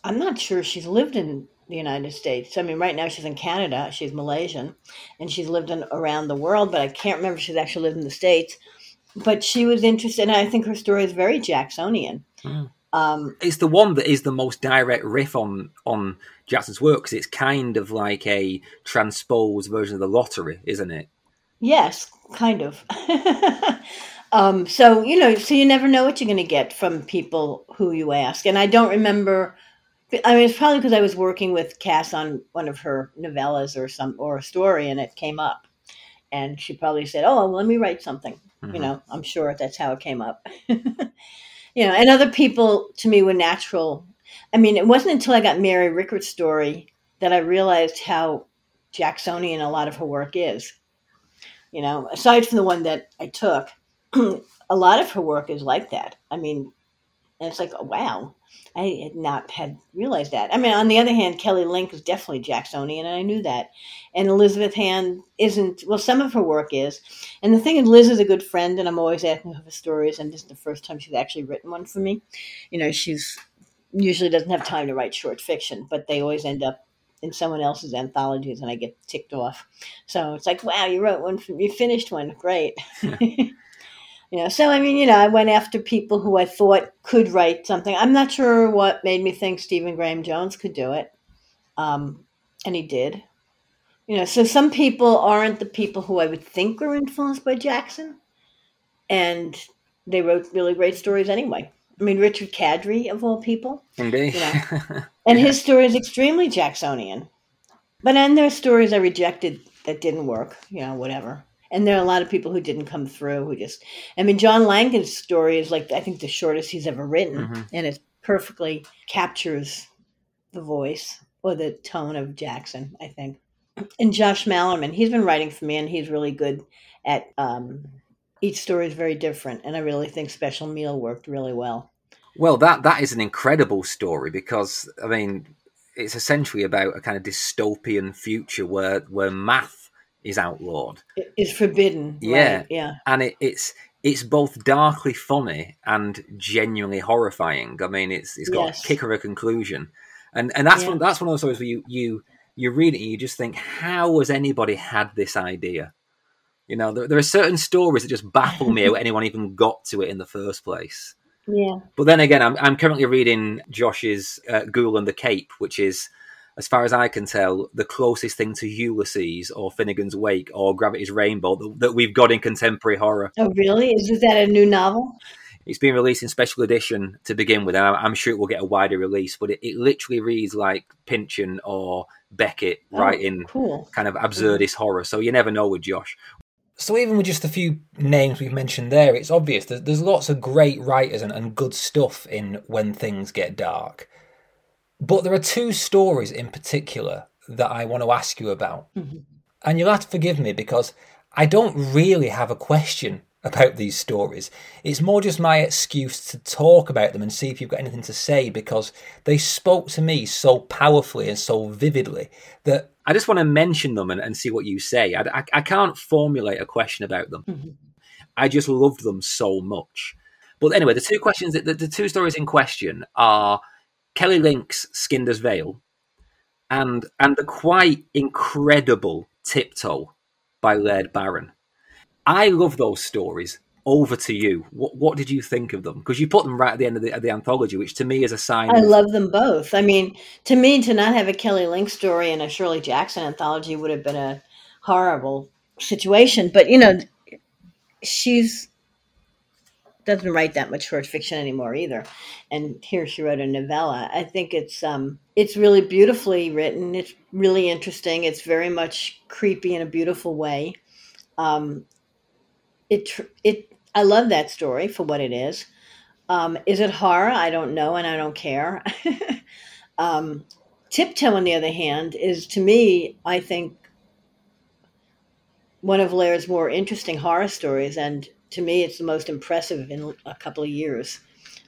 I'm not sure she's lived in the United States. I mean, right now she's in Canada. She's Malaysian, and she's lived in, around the world. But I can't remember if she's actually lived in the states. But she was interested, and I think her story is very Jacksonian. Mm. Um, it's the one that is the most direct riff on on Jackson's work because it's kind of like a transposed version of the lottery, isn't it? Yes, kind of. um, so you know, so you never know what you're going to get from people who you ask, and I don't remember. I mean, it's probably because I was working with Cass on one of her novellas or some or a story, and it came up, and she probably said, "Oh, well, let me write something." Mm-hmm. You know, I'm sure that's how it came up. you know, and other people to me were natural. I mean, it wasn't until I got Mary Rickert's story that I realized how Jacksonian a lot of her work is. You know, aside from the one that I took, a lot of her work is like that. I mean, and it's like, oh, wow, I had not had realized that. I mean, on the other hand, Kelly Link is definitely Jacksonian, and I knew that. And Elizabeth Hand isn't. Well, some of her work is. And the thing is, Liz is a good friend, and I'm always asking her for stories. And this is the first time she's actually written one for me. You know, she's usually doesn't have time to write short fiction, but they always end up in someone else's anthologies and I get ticked off. So it's like, wow, you wrote one, you finished one, great. you know, so I mean, you know, I went after people who I thought could write something. I'm not sure what made me think Stephen Graham Jones could do it, um, and he did. You know, so some people aren't the people who I would think were influenced by Jackson, and they wrote really great stories anyway. I mean, Richard Kadrey, of all people. Indeed. You know? and his story is extremely Jacksonian. But then there are stories I rejected that didn't work, you know, whatever. And there are a lot of people who didn't come through who just, I mean, John Langan's story is like, I think, the shortest he's ever written. Mm-hmm. And it perfectly captures the voice or the tone of Jackson, I think. And Josh Malerman, he's been writing for me and he's really good at um, each story is very different, and I really think Special Meal worked really well. Well, that that is an incredible story because I mean, it's essentially about a kind of dystopian future where where math is outlawed, it is forbidden. Yeah, right, yeah, and it, it's it's both darkly funny and genuinely horrifying. I mean, it's it's got Yes. a kicker of a conclusion, and and that's Yeah. one that's one of those stories where you you you read it and you just think, how has anybody had this idea? You know, there, there are certain stories that just baffle me how anyone even got to it in the first place. yeah. But then again, I'm, I'm currently reading Josh's uh, Ghoul and the Cape, which is, as far as I can tell, the closest thing to Ulysses or Finnegan's Wake or Gravity's Rainbow that, that we've got in contemporary horror. Oh, really? Is, is that a new novel? It's been released in special edition to begin with, and I'm, I'm sure it will get a wider release. But it, it literally reads like Pynchon or Beckett Oh, writing cool. kind of absurdist horror. So you never know with Josh. So even with just a few names we've mentioned there, it's obvious that there's lots of great writers and, and good stuff in When Things Get Dark. But there are two stories in particular that I want to ask you about. Mm-hmm. And you'll have to forgive me because I don't really have a question about these stories. It's more just my excuse to talk about them and see if you've got anything to say because they spoke to me so powerfully and so vividly that I just want to mention them and, and see what you say. I, I, I can't formulate a question about them. Mm-hmm. I just loved them so much. But anyway, the two questions, the, the two stories in question are Kelly Link's Skinder's Veil and and the quite incredible Tiptoe by Laird Barron. I love those stories. Over to you. What what did you think of them? Because you put them right at the end of the, of the anthology, which to me is a sign. I of, love them both. I mean, to me, to not have a Kelly Link story and a Shirley Jackson anthology would have been a horrible situation. But you know, she's doesn't write that much short fiction anymore either. And here she wrote a novella. I think it's um it's really beautifully written. It's really interesting. It's very much creepy in a beautiful way. Um, it it I love that story for what it is. Um, is it horror? I don't know, and I don't care. um, Tiptoe, on the other hand, is to me, I think, one of Laird's more interesting horror stories, and to me, it's the most impressive in a couple of years.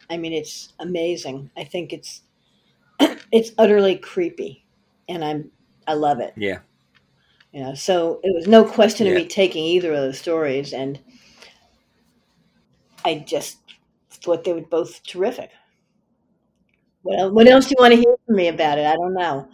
I mean, it's amazing. I think it's it's utterly creepy, and I'm I love it. yeah, You know, so it was no question of me taking either of those stories, and I just thought they were both terrific. What else, what else do you want to hear from me about it? I don't know.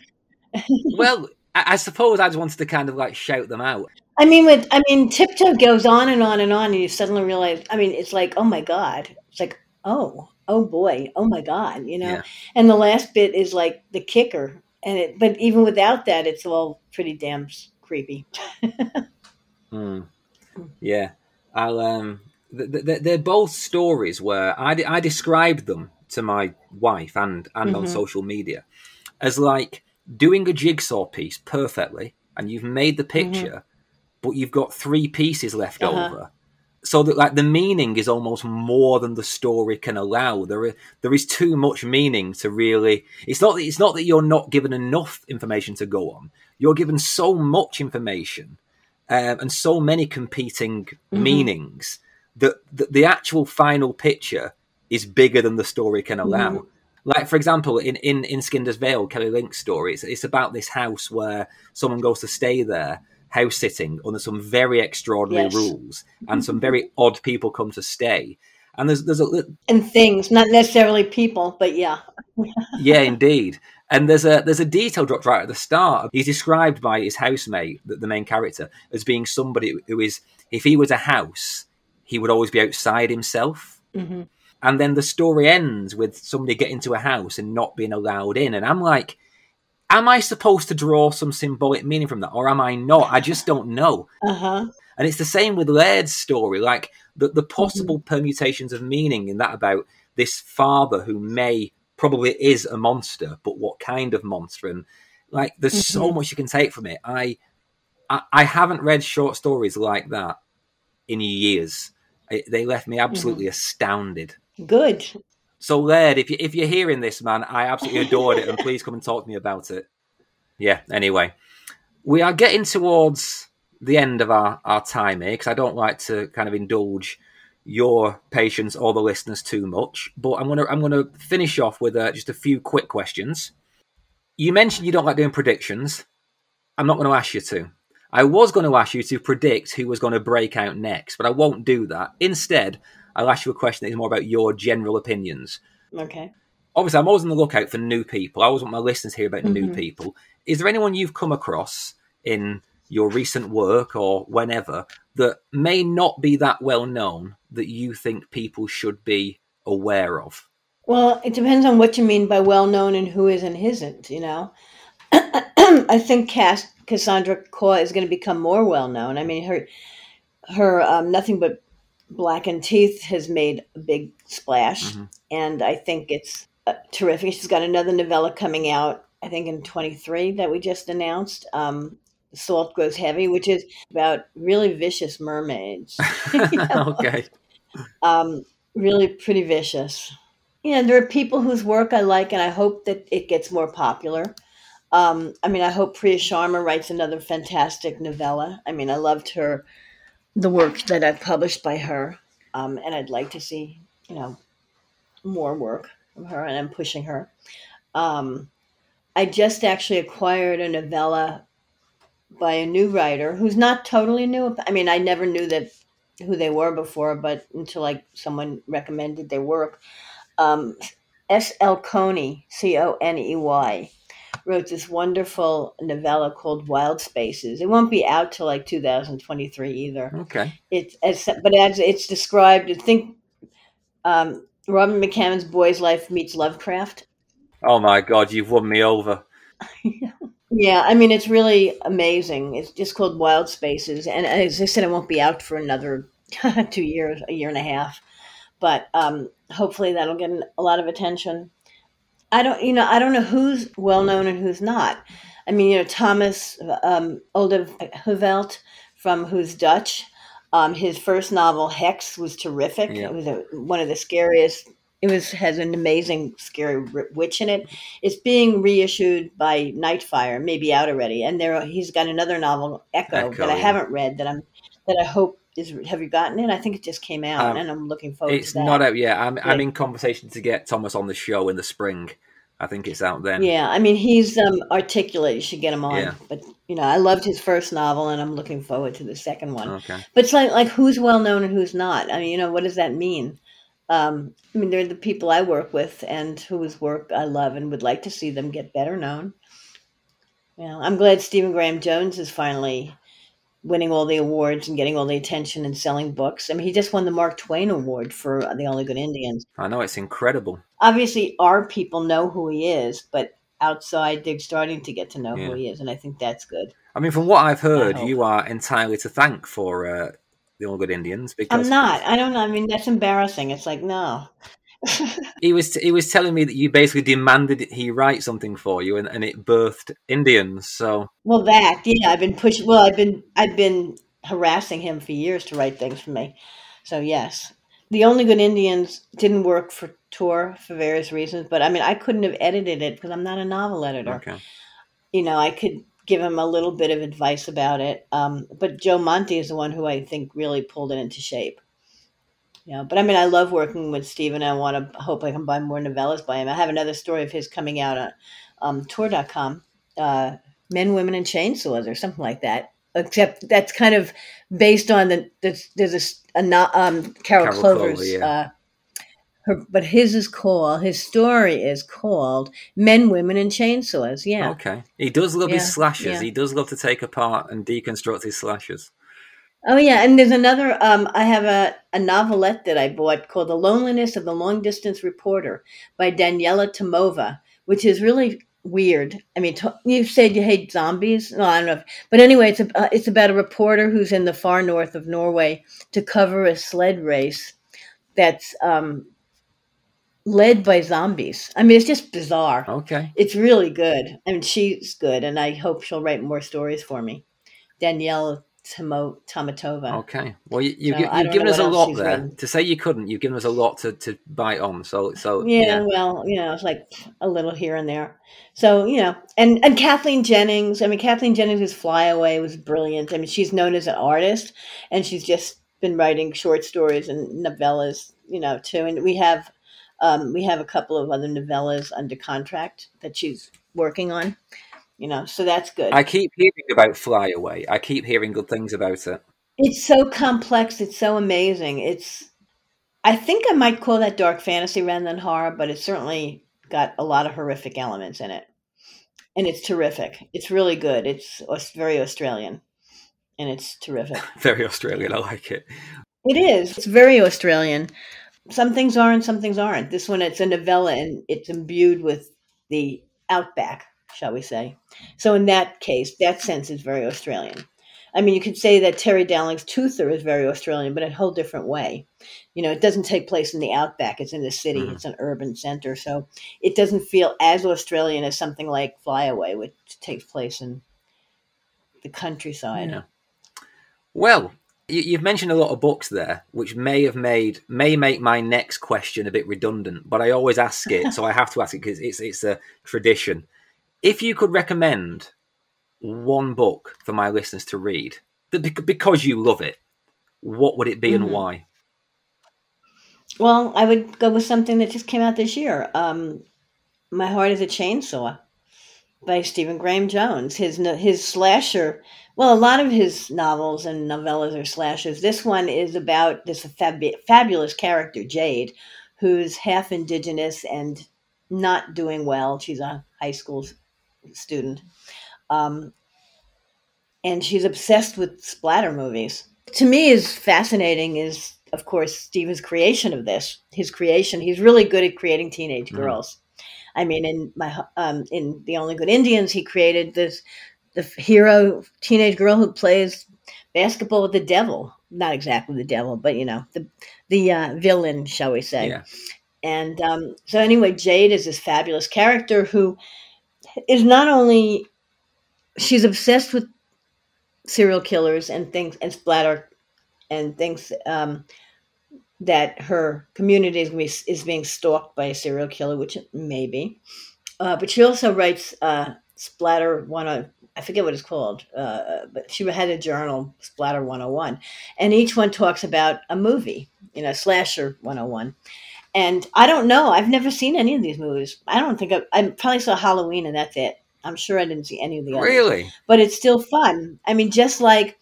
well, I, I suppose I just wanted to kind of like shout them out. I mean, with I mean, Tiptoe goes on and on and on, and you suddenly realize. I mean, it's like, oh my god! It's like, oh, oh boy, oh my god, you know. Yeah. And the last bit is like the kicker, and it. But even without that, it's all pretty damn creepy. Hmm. Yeah, I'll. Um, th- th- they're both stories where I, I described them to my wife and and on Mhm. social media as like doing a jigsaw piece perfectly, and you've made the picture, but you've got three pieces left Mm-hmm. Uh-huh. over. So that like the meaning is almost more than the story can allow. There is there is too much meaning to really. It's not that it's not that you're not given enough information to go on. You're given so much information um, and so many competing meanings that, that the actual final picture is bigger than the story can mm. allow. Like for example, in, in, in Skinder's Veil, Kelly Link's story, it's, it's about this house where someone goes to stay there, house sitting under some very extraordinary Yes. rules, and some very odd people come to stay. And there's there's a And things, not necessarily people, but yeah. yeah, indeed. And there's a there's a detail dropped right at the start. He's described by his housemate, the, the main character, as being somebody who is, if he was a house, he would always be outside himself. hmm And then the story ends with somebody getting to a house and not being allowed in. And I'm like, am I supposed to draw some symbolic meaning from that, or am I not? I just don't know. Uh huh. And it's the same with Laird's story, like the, the possible permutations of meaning in that about this father who may probably is a monster, but what kind of monster? And like, there's so Mhm. much you can take from it. I, I, I haven't read short stories like that in years. It, they left me absolutely astounded. Good. So, Laird, if you if you're hearing this, man, I absolutely adored it, and please come and talk to me about it. Yeah. Anyway, we are getting towards the end of our our time here because I don't like to kind of indulge your patience or the listeners too much. But I'm gonna I'm gonna finish off with uh, just a few quick questions. You mentioned you don't like doing predictions. I'm not going to ask you to. I was going to ask you to predict who was going to break out next, but I won't do that. Instead, I'll ask you a question that is more about your general opinions. Okay. Obviously, I'm always on the lookout for new people. I always want my listeners to hear about new Mhm. people. Is there anyone you've come across in your recent work or whenever that may not be that well known that you think people should be aware of? Well, it depends on what you mean by well known and who is and isn't, you know. I think Cass, Cassandra Khaw is going to become more well known. I mean, her her um, nothing but blackened teeth has made a big splash, Mhm. and I think it's uh, terrific. She's got another novella coming out, I think in twenty three that we just announced. Um, Salt grows heavy, which is about really vicious mermaids. okay. um, really pretty vicious. Yeah, there are people whose work I like, and I hope that it gets more popular. Um, I mean, I hope Priya Sharma writes another fantastic novella. I mean, I loved her, the work that I've published by her, um, and I'd like to see, you know, more work from her, and I'm pushing her. Um, I just actually acquired a novella by a new writer who's not totally new. I mean, I never knew that who they were before, but until like someone recommended their work. Um, S. L. Coney, C O N E Y, wrote this wonderful novella called Wild Spaces. It won't be out till like 2023 either. Okay. It's as, but as it's described, I think um, Robert McCammon's Boy's Life meets Lovecraft. Oh my God, you've won me over. Yeah, I mean it's really amazing. It's just called Wild Spaces, and as I said, it won't be out for another two years, a year and a half. But um, hopefully that'll get a lot of attention. I don't, you know, I don't know who's well known and who's not. I mean, you know, Thomas um, Olde Heuvelt from Who's Dutch. Um, his first novel, Hex, was terrific. Yeah. It was a, one of the scariest. It was has an amazing scary witch in it. It's being reissued by Nightfire, maybe out already. And there, he's got another novel, Echo, Echo, that I yeah. haven't read. That I'm that I hope is. Have you gotten it? I think it just came out, Um, and I'm looking forward It's not out yet. I'm, I'm in conversation to get Thomas on the show in the spring. I think it's out then. Yeah, I mean he's um, articulate. You should get him on. Yeah. But you know, I loved his first novel, and I'm looking forward to the second one. Okay. But it's like like who's well known and who's not. I mean, you know, what does that mean? Um, I mean, they're the people I work with and whose work I love and would like to see them get better known. You know, I'm glad Stephen Graham Jones is finally winning all the awards and getting all the attention and selling books. I mean, he just won the Mark Twain Award for The Only Good Indians. I know it's incredible. Obviously, our people know who he is, but outside they're starting to get to know Yeah. who he is, and I think that's good. I mean, from what I've heard, you are entirely to thank for uh, the Only Good Indians because I'm not. I don't know. I mean, that's embarrassing. It's like no. He was he was telling me that you basically demanded he write something for you, and, and it birthed Indians. So Well, that yeah, I've been pushing. Well, I've been I've been harassing him for years to write things for me. So yes, the only good Indians didn't work for Tor for various reasons. But I mean, I couldn't have edited it because I'm not a novel editor. okay, You know, I could give him a little bit of advice about it. Um, but Joe Monti is the one who I think really pulled it into shape. Yeah, but I mean, I love working with Stephen. I want to hope I can buy more novellas by him. I have another story of his coming out on um, Tor.com, uh, Men, Women, and Chainsaws or something like that. Except that's kind of based on the, the there's a, a um, Carol, Carol Clover's Clover, yeah. uh, Her, but his is called his story is called Men, Women, and Chainsaws. Yeah. Okay. He does love his Yeah, slashers. yeah. He does love to take apart and deconstruct his slashers. Oh yeah, and there's another. Um, I have a, a novelette that I bought called "The Loneliness of the Long Distance Reporter" by Daniela Tomova, which is really weird. I mean, to, you said you hate zombies. No, I don't know, if, but anyway, it's a, uh, it's about a reporter who's in the far north of Norway to cover a sled race that's um, led by zombies. I mean, it's just bizarre. Okay. It's really good. I mean, she's good, and I hope she'll write more stories for me. Danielle Tomo- Tomatova. Okay. Well, you, So, gi- you've given us a lot there. written. To say you couldn't, you've given us a lot to, to bite on. So, so Yeah, well, you know, it's like a little here and there. So, you know, and and Kathleen Jennings. I mean, Kathleen Jennings' Flyaway was brilliant. I mean, she's known as an artist, and she's just been writing short stories and novellas, you know, too. And we have um, we have a couple of other novellas under contract that she's working on. You know, so that's good. I keep hearing about Fly Away. I keep hearing good things about it. It's so complex. It's so amazing. It's, I think I might call that dark fantasy rather than horror, but it's certainly got a lot of horrific elements in it, and it's terrific. It's really good. It's, it's very Australian, and it's terrific. Very Australian. I like it. It is. It's very Australian. Some things are and some things aren't. This one, it's a novella, and it's imbued with the outback, shall we say? So in that case, that sense is very Australian. I mean, you could say that Terry Dowling's Toother is very Australian, but in a whole different way. You know, it doesn't take place in the outback; it's in the city. Mhm. It's an urban center, so it doesn't feel as Australian as something like Fly Away, which takes place in the countryside. Yeah. Well, you, you've mentioned a lot of books there, which may have made may make my next question a bit redundant. But I always ask it, so I have to ask it because it's it's a tradition. If you could recommend one book for my listeners to read, that because you love it, what would it be and Mhm. why? Well, I would go with something that just came out this year. Um, My Heart is a Chainsaw by Stephen Graham Jones. His his slasher. Well, a lot of his novels and novellas are slashers. This one is about this fabu- fabulous character Jade, who's half indigenous and not doing well. She's a high school student, um, and she's obsessed with splatter movies. To me, is fascinating is of course Stephen's creation of this. His creation. He's really good at creating teenage Mhm. girls. I mean, in my um, in the Only Good Indians, he created this the hero teenage girl who plays basketball with the devil. Not exactly the devil, but you know the the uh, villain, shall we say? Yeah. And um, so, anyway, Jade is this fabulous character who is not only she's obsessed with serial killers and things and splatter and thinks um, that her community is, is being stalked by a serial killer, which it may be. Uh, but she also writes uh, Splatter One. oh, I forget what it's called, uh, but she had a journal, Splatter 101. And each one talks about a movie, you know, Slasher 101. And I don't know. I've never seen any of these movies. I don't think I, I probably saw Halloween and that's it. I'm sure I didn't see any of the others Really? but it's still fun. I mean, just like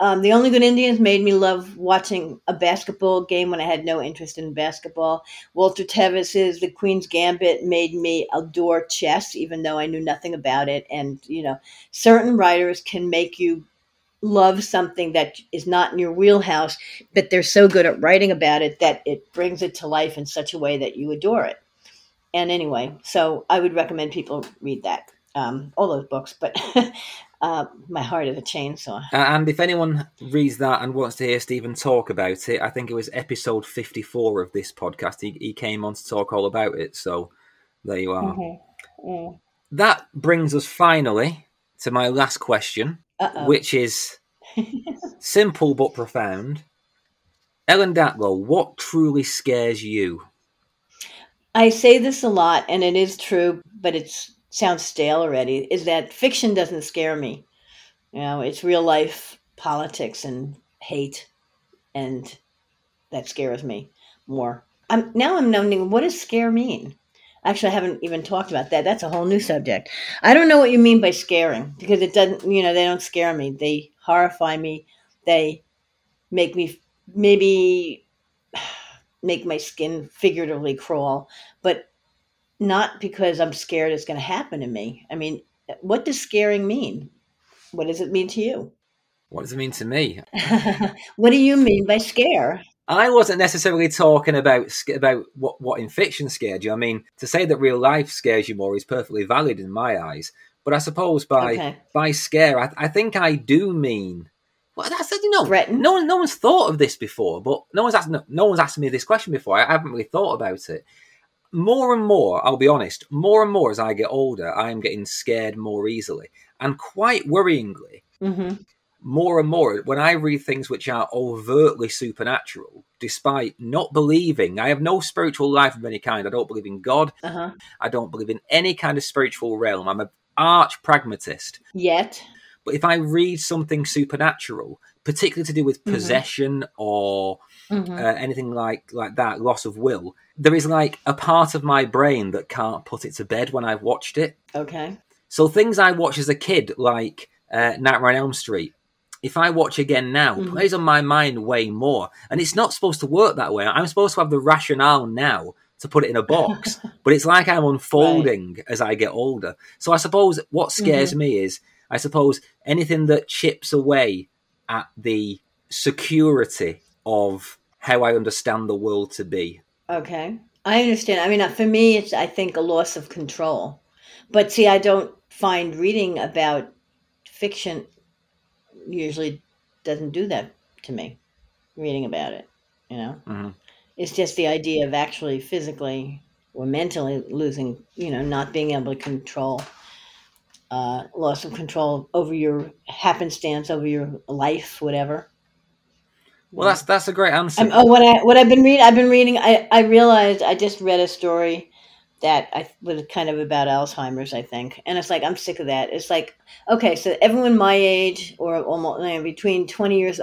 um, the Only Good Indians made me love watching a basketball game when I had no interest in basketball. Walter Tevis's The Queen's Gambit made me adore chess, even though I knew nothing about it. And you know, certain writers can make you love something that is not in your wheelhouse, but they're so good at writing about it that it brings it to life in such a way that you adore it. And anyway, so I would recommend people read that um, all those books, but uh, my heart is a chainsaw. Uh, and if anyone reads that and wants to hear Stephen talk about it, I think it was episode 54 of this podcast. He, he came on to talk all about it. So there you are. Mm. That brings us finally to my last question, Uh-oh. which is simple but profound. Ellen Datlow, what truly scares you? I say this a lot, and it is true, but it sounds stale already. Is that fiction doesn't scare me? You know, it's real life politics and hate, and that scares me more. I'm now I'm wondering what does scare mean. Actually, I haven't even talked about that. That's a whole new subject. I don't know what you mean by scaring because it doesn't. You know, they don't scare me. They horrify me. They make me maybe make my skin figuratively crawl, but not because I'm scared it's going to happen to me. I mean, what does scaring mean? What does it mean to you? What does it mean to me? what do you mean by scare? I wasn't necessarily talking about about what what in fiction scared you. I mean, to say that real life scares you more is perfectly valid in my eyes. But I suppose by okay. by scare, I, I, think I do mean. Well, that's you know, no one no one's thought of this before, but no one's asked no, no one's asked me this question before. I haven't really thought about it. More and more, I'll be honest, more and more as I get older, I am getting scared more easily, and quite worryingly, mm-hmm more and more when I read things which are overtly supernatural, despite not believing, I have no spiritual life of any kind. I don't believe in God. Uh-huh. I don't believe in any kind of spiritual realm. I'm an arch pragmatist. Yet. But if I read something supernatural, particularly to do with mm-hmm. possession or mm-hmm. uh, anything like like that, loss of will, there is like a part of my brain that can't put it to bed when I've watched it. Okay. So things I watched as a kid, like uh, Nightmare on Elm Street, if I watch again now, mm-hmm. plays on my mind way more. And it's not supposed to work that way. I'm supposed to have the rationale now to put it in a box, but it's like I'm unfolding right. as I get older. So I suppose what scares mm-hmm. me is, I suppose anything that chips away at the security of how I understand the world to be. Okay. I understand. I mean, for me, it's, I think, a loss of control. But see, I don't find reading about fiction usually doesn't do that to me reading about it you know mm-hmm. it's just the idea of actually physically or mentally losing you know not being able to control uh, loss of control over your happenstance over your life whatever well that's that's a great answer oh what i what i've been reading i've been reading i i realized i just read a story that I was kind of about Alzheimer's, I think. And it's like I'm sick of that. It's like okay, so everyone my age or almost between 20 years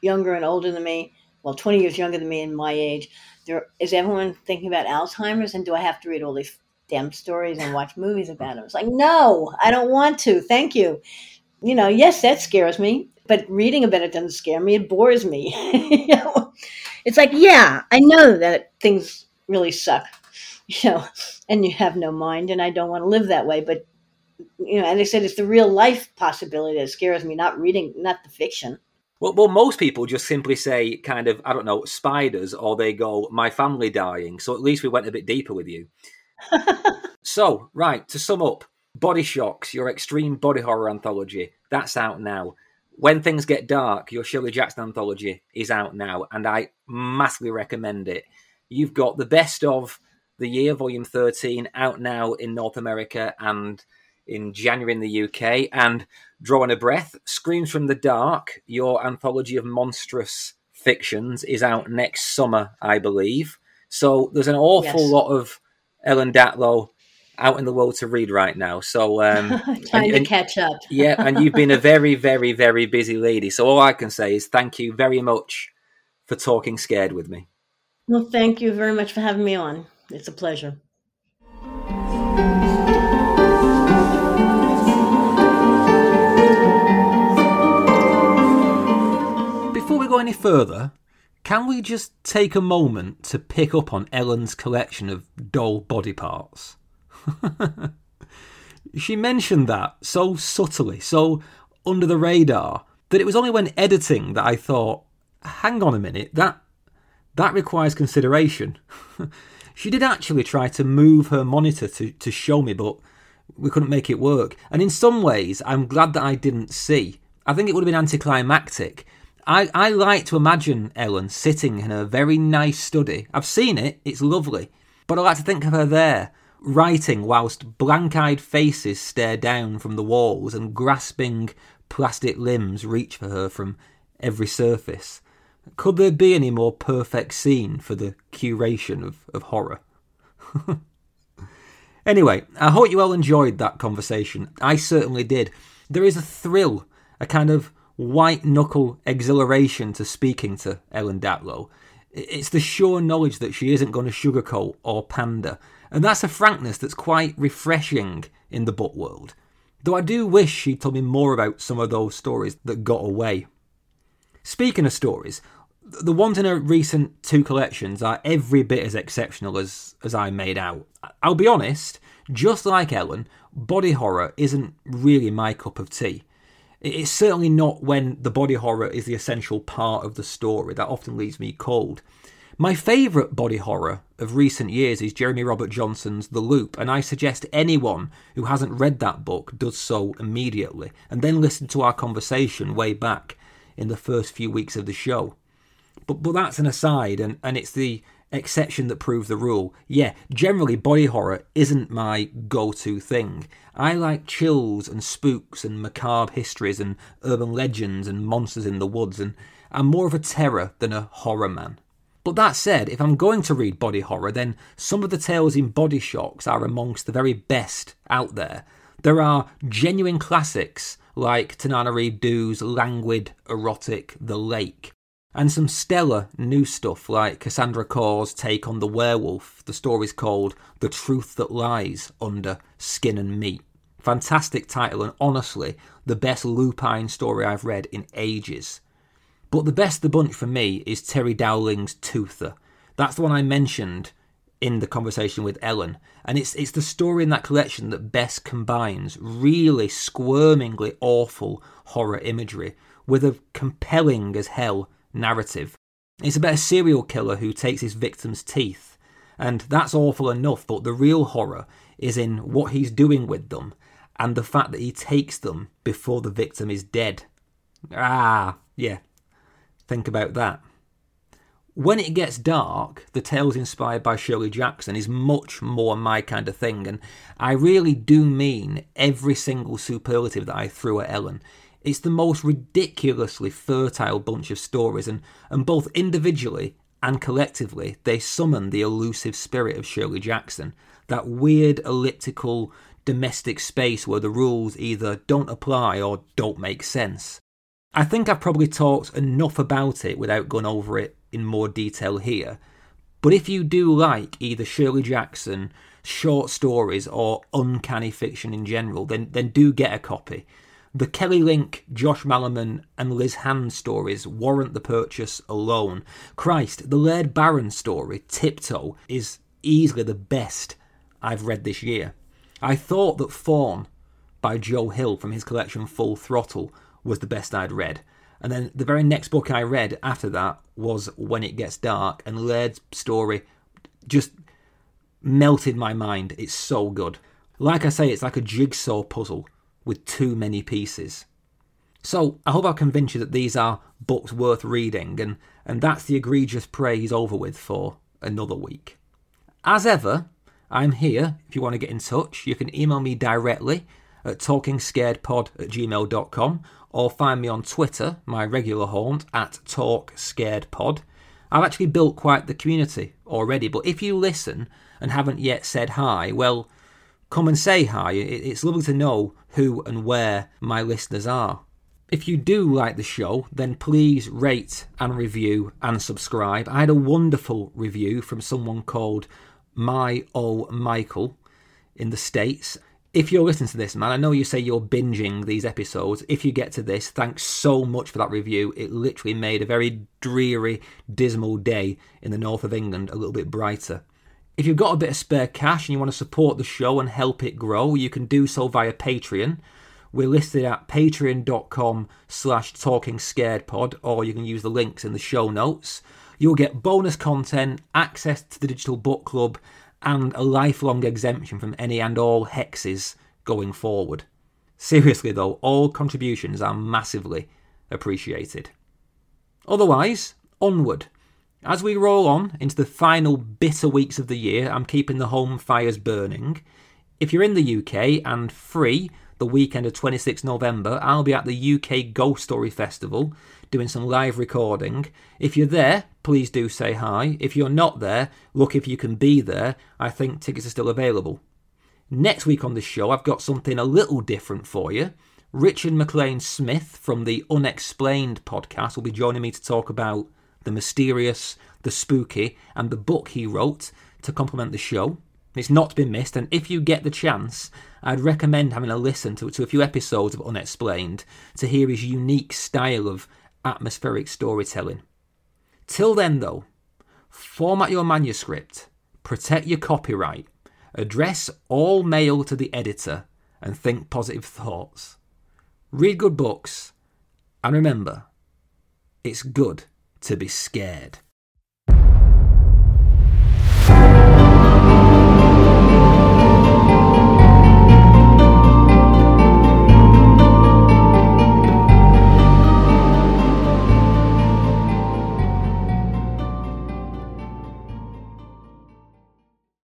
younger and older than me, well, 20 years younger than me and my age, there is everyone thinking about Alzheimer's, and do I have to read all these damn stories and watch movies about it? It's like no, I don't want to. Thank you. You know, yes, that scares me, but reading about it doesn't scare me. It bores me. you know? It's like yeah, I know that things really suck you know, and you have no mind, and I don't want to live that way. But you know, and I said it's the real life possibility that scares me, not reading, not the fiction. Well, well, most people just simply say, kind of, I don't know, spiders, or they go, my family dying. So at least we went a bit deeper with you. so, right, to sum up, Body Shocks, your extreme body horror anthology, that's out now. When Things Get Dark, your Shirley Jackson anthology, is out now, and I massively recommend it. You've got the best of the Year, Volume 13, out now in North America and in January in the UK. And Drawing a Breath, Screams from the Dark, your anthology of monstrous fictions, is out next summer, I believe. So there's an awful yes. lot of Ellen Datlow out in the world to read right now. So um, trying and, to catch up. yeah, and you've been a very, very, very busy lady. So all I can say is thank you very much for talking scared with me. Well, thank you very much for having me on. It's a pleasure. Before we go any further, can we just take a moment to pick up on Ellen's collection of doll body parts? she mentioned that so subtly, so under the radar, that it was only when editing that I thought, hang on a minute, that that requires consideration. She did actually try to move her monitor to, to show me, but we couldn't make it work. And in some ways, I'm glad that I didn't see. I think it would have been anticlimactic. I, I like to imagine Ellen sitting in a very nice study. I've seen it, it's lovely. But I like to think of her there, writing whilst blank eyed faces stare down from the walls and grasping plastic limbs reach for her from every surface. Could there be any more perfect scene for the curation of, of horror? anyway, I hope you all enjoyed that conversation. I certainly did. There is a thrill, a kind of white knuckle exhilaration to speaking to Ellen Datlow. It's the sure knowledge that she isn't going to sugarcoat or pander, and that's a frankness that's quite refreshing in the book world. Though I do wish she'd told me more about some of those stories that got away. Speaking of stories, the ones in her recent two collections are every bit as exceptional as, as I made out. I'll be honest, just like Ellen, body horror isn't really my cup of tea. It's certainly not when the body horror is the essential part of the story. That often leaves me cold. My favourite body horror of recent years is Jeremy Robert Johnson's The Loop, and I suggest anyone who hasn't read that book does so immediately, and then listen to our conversation way back in the first few weeks of the show. But but that's an aside, and, and it's the exception that proves the rule. Yeah, generally body horror isn't my go-to thing. I like chills and spooks and macabre histories and urban legends and monsters in the woods, and I'm more of a terror than a horror man. But that said, if I'm going to read body horror, then some of the tales in Body Shocks are amongst the very best out there. There are genuine classics like Tananarive Due's languid, erotic The Lake, and some stellar new stuff like Cassandra Khaw's take on the werewolf. The story's called The Truth That Lies Under Skin and Meat. Fantastic title, and honestly, the best lupine story I've read in ages. But the best of the bunch for me is Terry Dowling's Toother. That's the one I mentioned in the conversation with Ellen. And it's it's the story in that collection that best combines really squirmingly awful horror imagery with a compelling as hell narrative. It's about a serial killer who takes his victim's teeth. And that's awful enough, but the real horror is in what he's doing with them and the fact that he takes them before the victim is dead. Ah, yeah, Think about that. When it gets dark, the tales inspired by Shirley Jackson is much more my kind of thing, and I really do mean every single superlative that I threw at Ellen. It's the most ridiculously fertile bunch of stories, and, and both individually and collectively, they summon the elusive spirit of Shirley Jackson, that weird elliptical domestic space where the rules either don't apply or don't make sense. I think I've probably talked enough about it without going over it in more detail here. But if you do like either Shirley Jackson, short stories, or uncanny fiction in general, then, then do get a copy. The Kelly Link, Josh Malerman, and Liz Hand stories warrant the purchase alone. Christ, the Laird Barron story, Tiptoe, is easily the best I've read this year. I thought that Faun by Joe Hill from his collection Full Throttle was the best I'd read. And then the very next book I read after that was When It Gets Dark, and Laird's story just melted my mind. It's so good. Like I say, it's like a jigsaw puzzle with too many pieces. So I hope I've convinced you that these are books worth reading, and, and that's the egregious praise over with for another week. As ever, I'm here if you want to get in touch. You can email me directly at talkingscaredpod at gmail.com or find me on Twitter, my regular haunt, at talkscaredpod. I've actually built quite the community already, but if you listen and haven't yet said hi, well, come and say hi. It's lovely to know who and where my listeners are. If you do like the show, then please rate and review and subscribe. I had a wonderful review from someone called My O Michael in the States, if you're listening to this, man, I know you say you're binging these episodes. If you get to this, thanks so much for that review. It literally made a very dreary, dismal day in the north of England a little bit brighter. If you've got a bit of spare cash and you want to support the show and help it grow, you can do so via Patreon. We're listed at patreon.com slash talkingscaredpod, or you can use the links in the show notes. You'll get bonus content, access to the digital book club, and a lifelong exemption from any and all hexes going forward. Seriously, though, all contributions are massively appreciated. Otherwise, onward. As we roll on into the final bitter weeks of the year, I'm keeping the home fires burning. If you're in the UK and free the weekend of 26 November, I'll be at the UK Ghost Story Festival doing some live recording. If you're there, please do say hi. If you're not there, look if you can be there. I think tickets are still available. Next week on the show, I've got something a little different for you. Richard McLean Smith from the Unexplained podcast will be joining me to talk about the mysterious, the spooky, and the book he wrote to complement the show. It's not been missed, and if you get the chance, I'd recommend having a listen to, to a few episodes of Unexplained to hear his unique style of atmospheric storytelling. Till then, though, format your manuscript, protect your copyright, address all mail to the editor, and think positive thoughts. Read good books, and remember, it's good to be scared.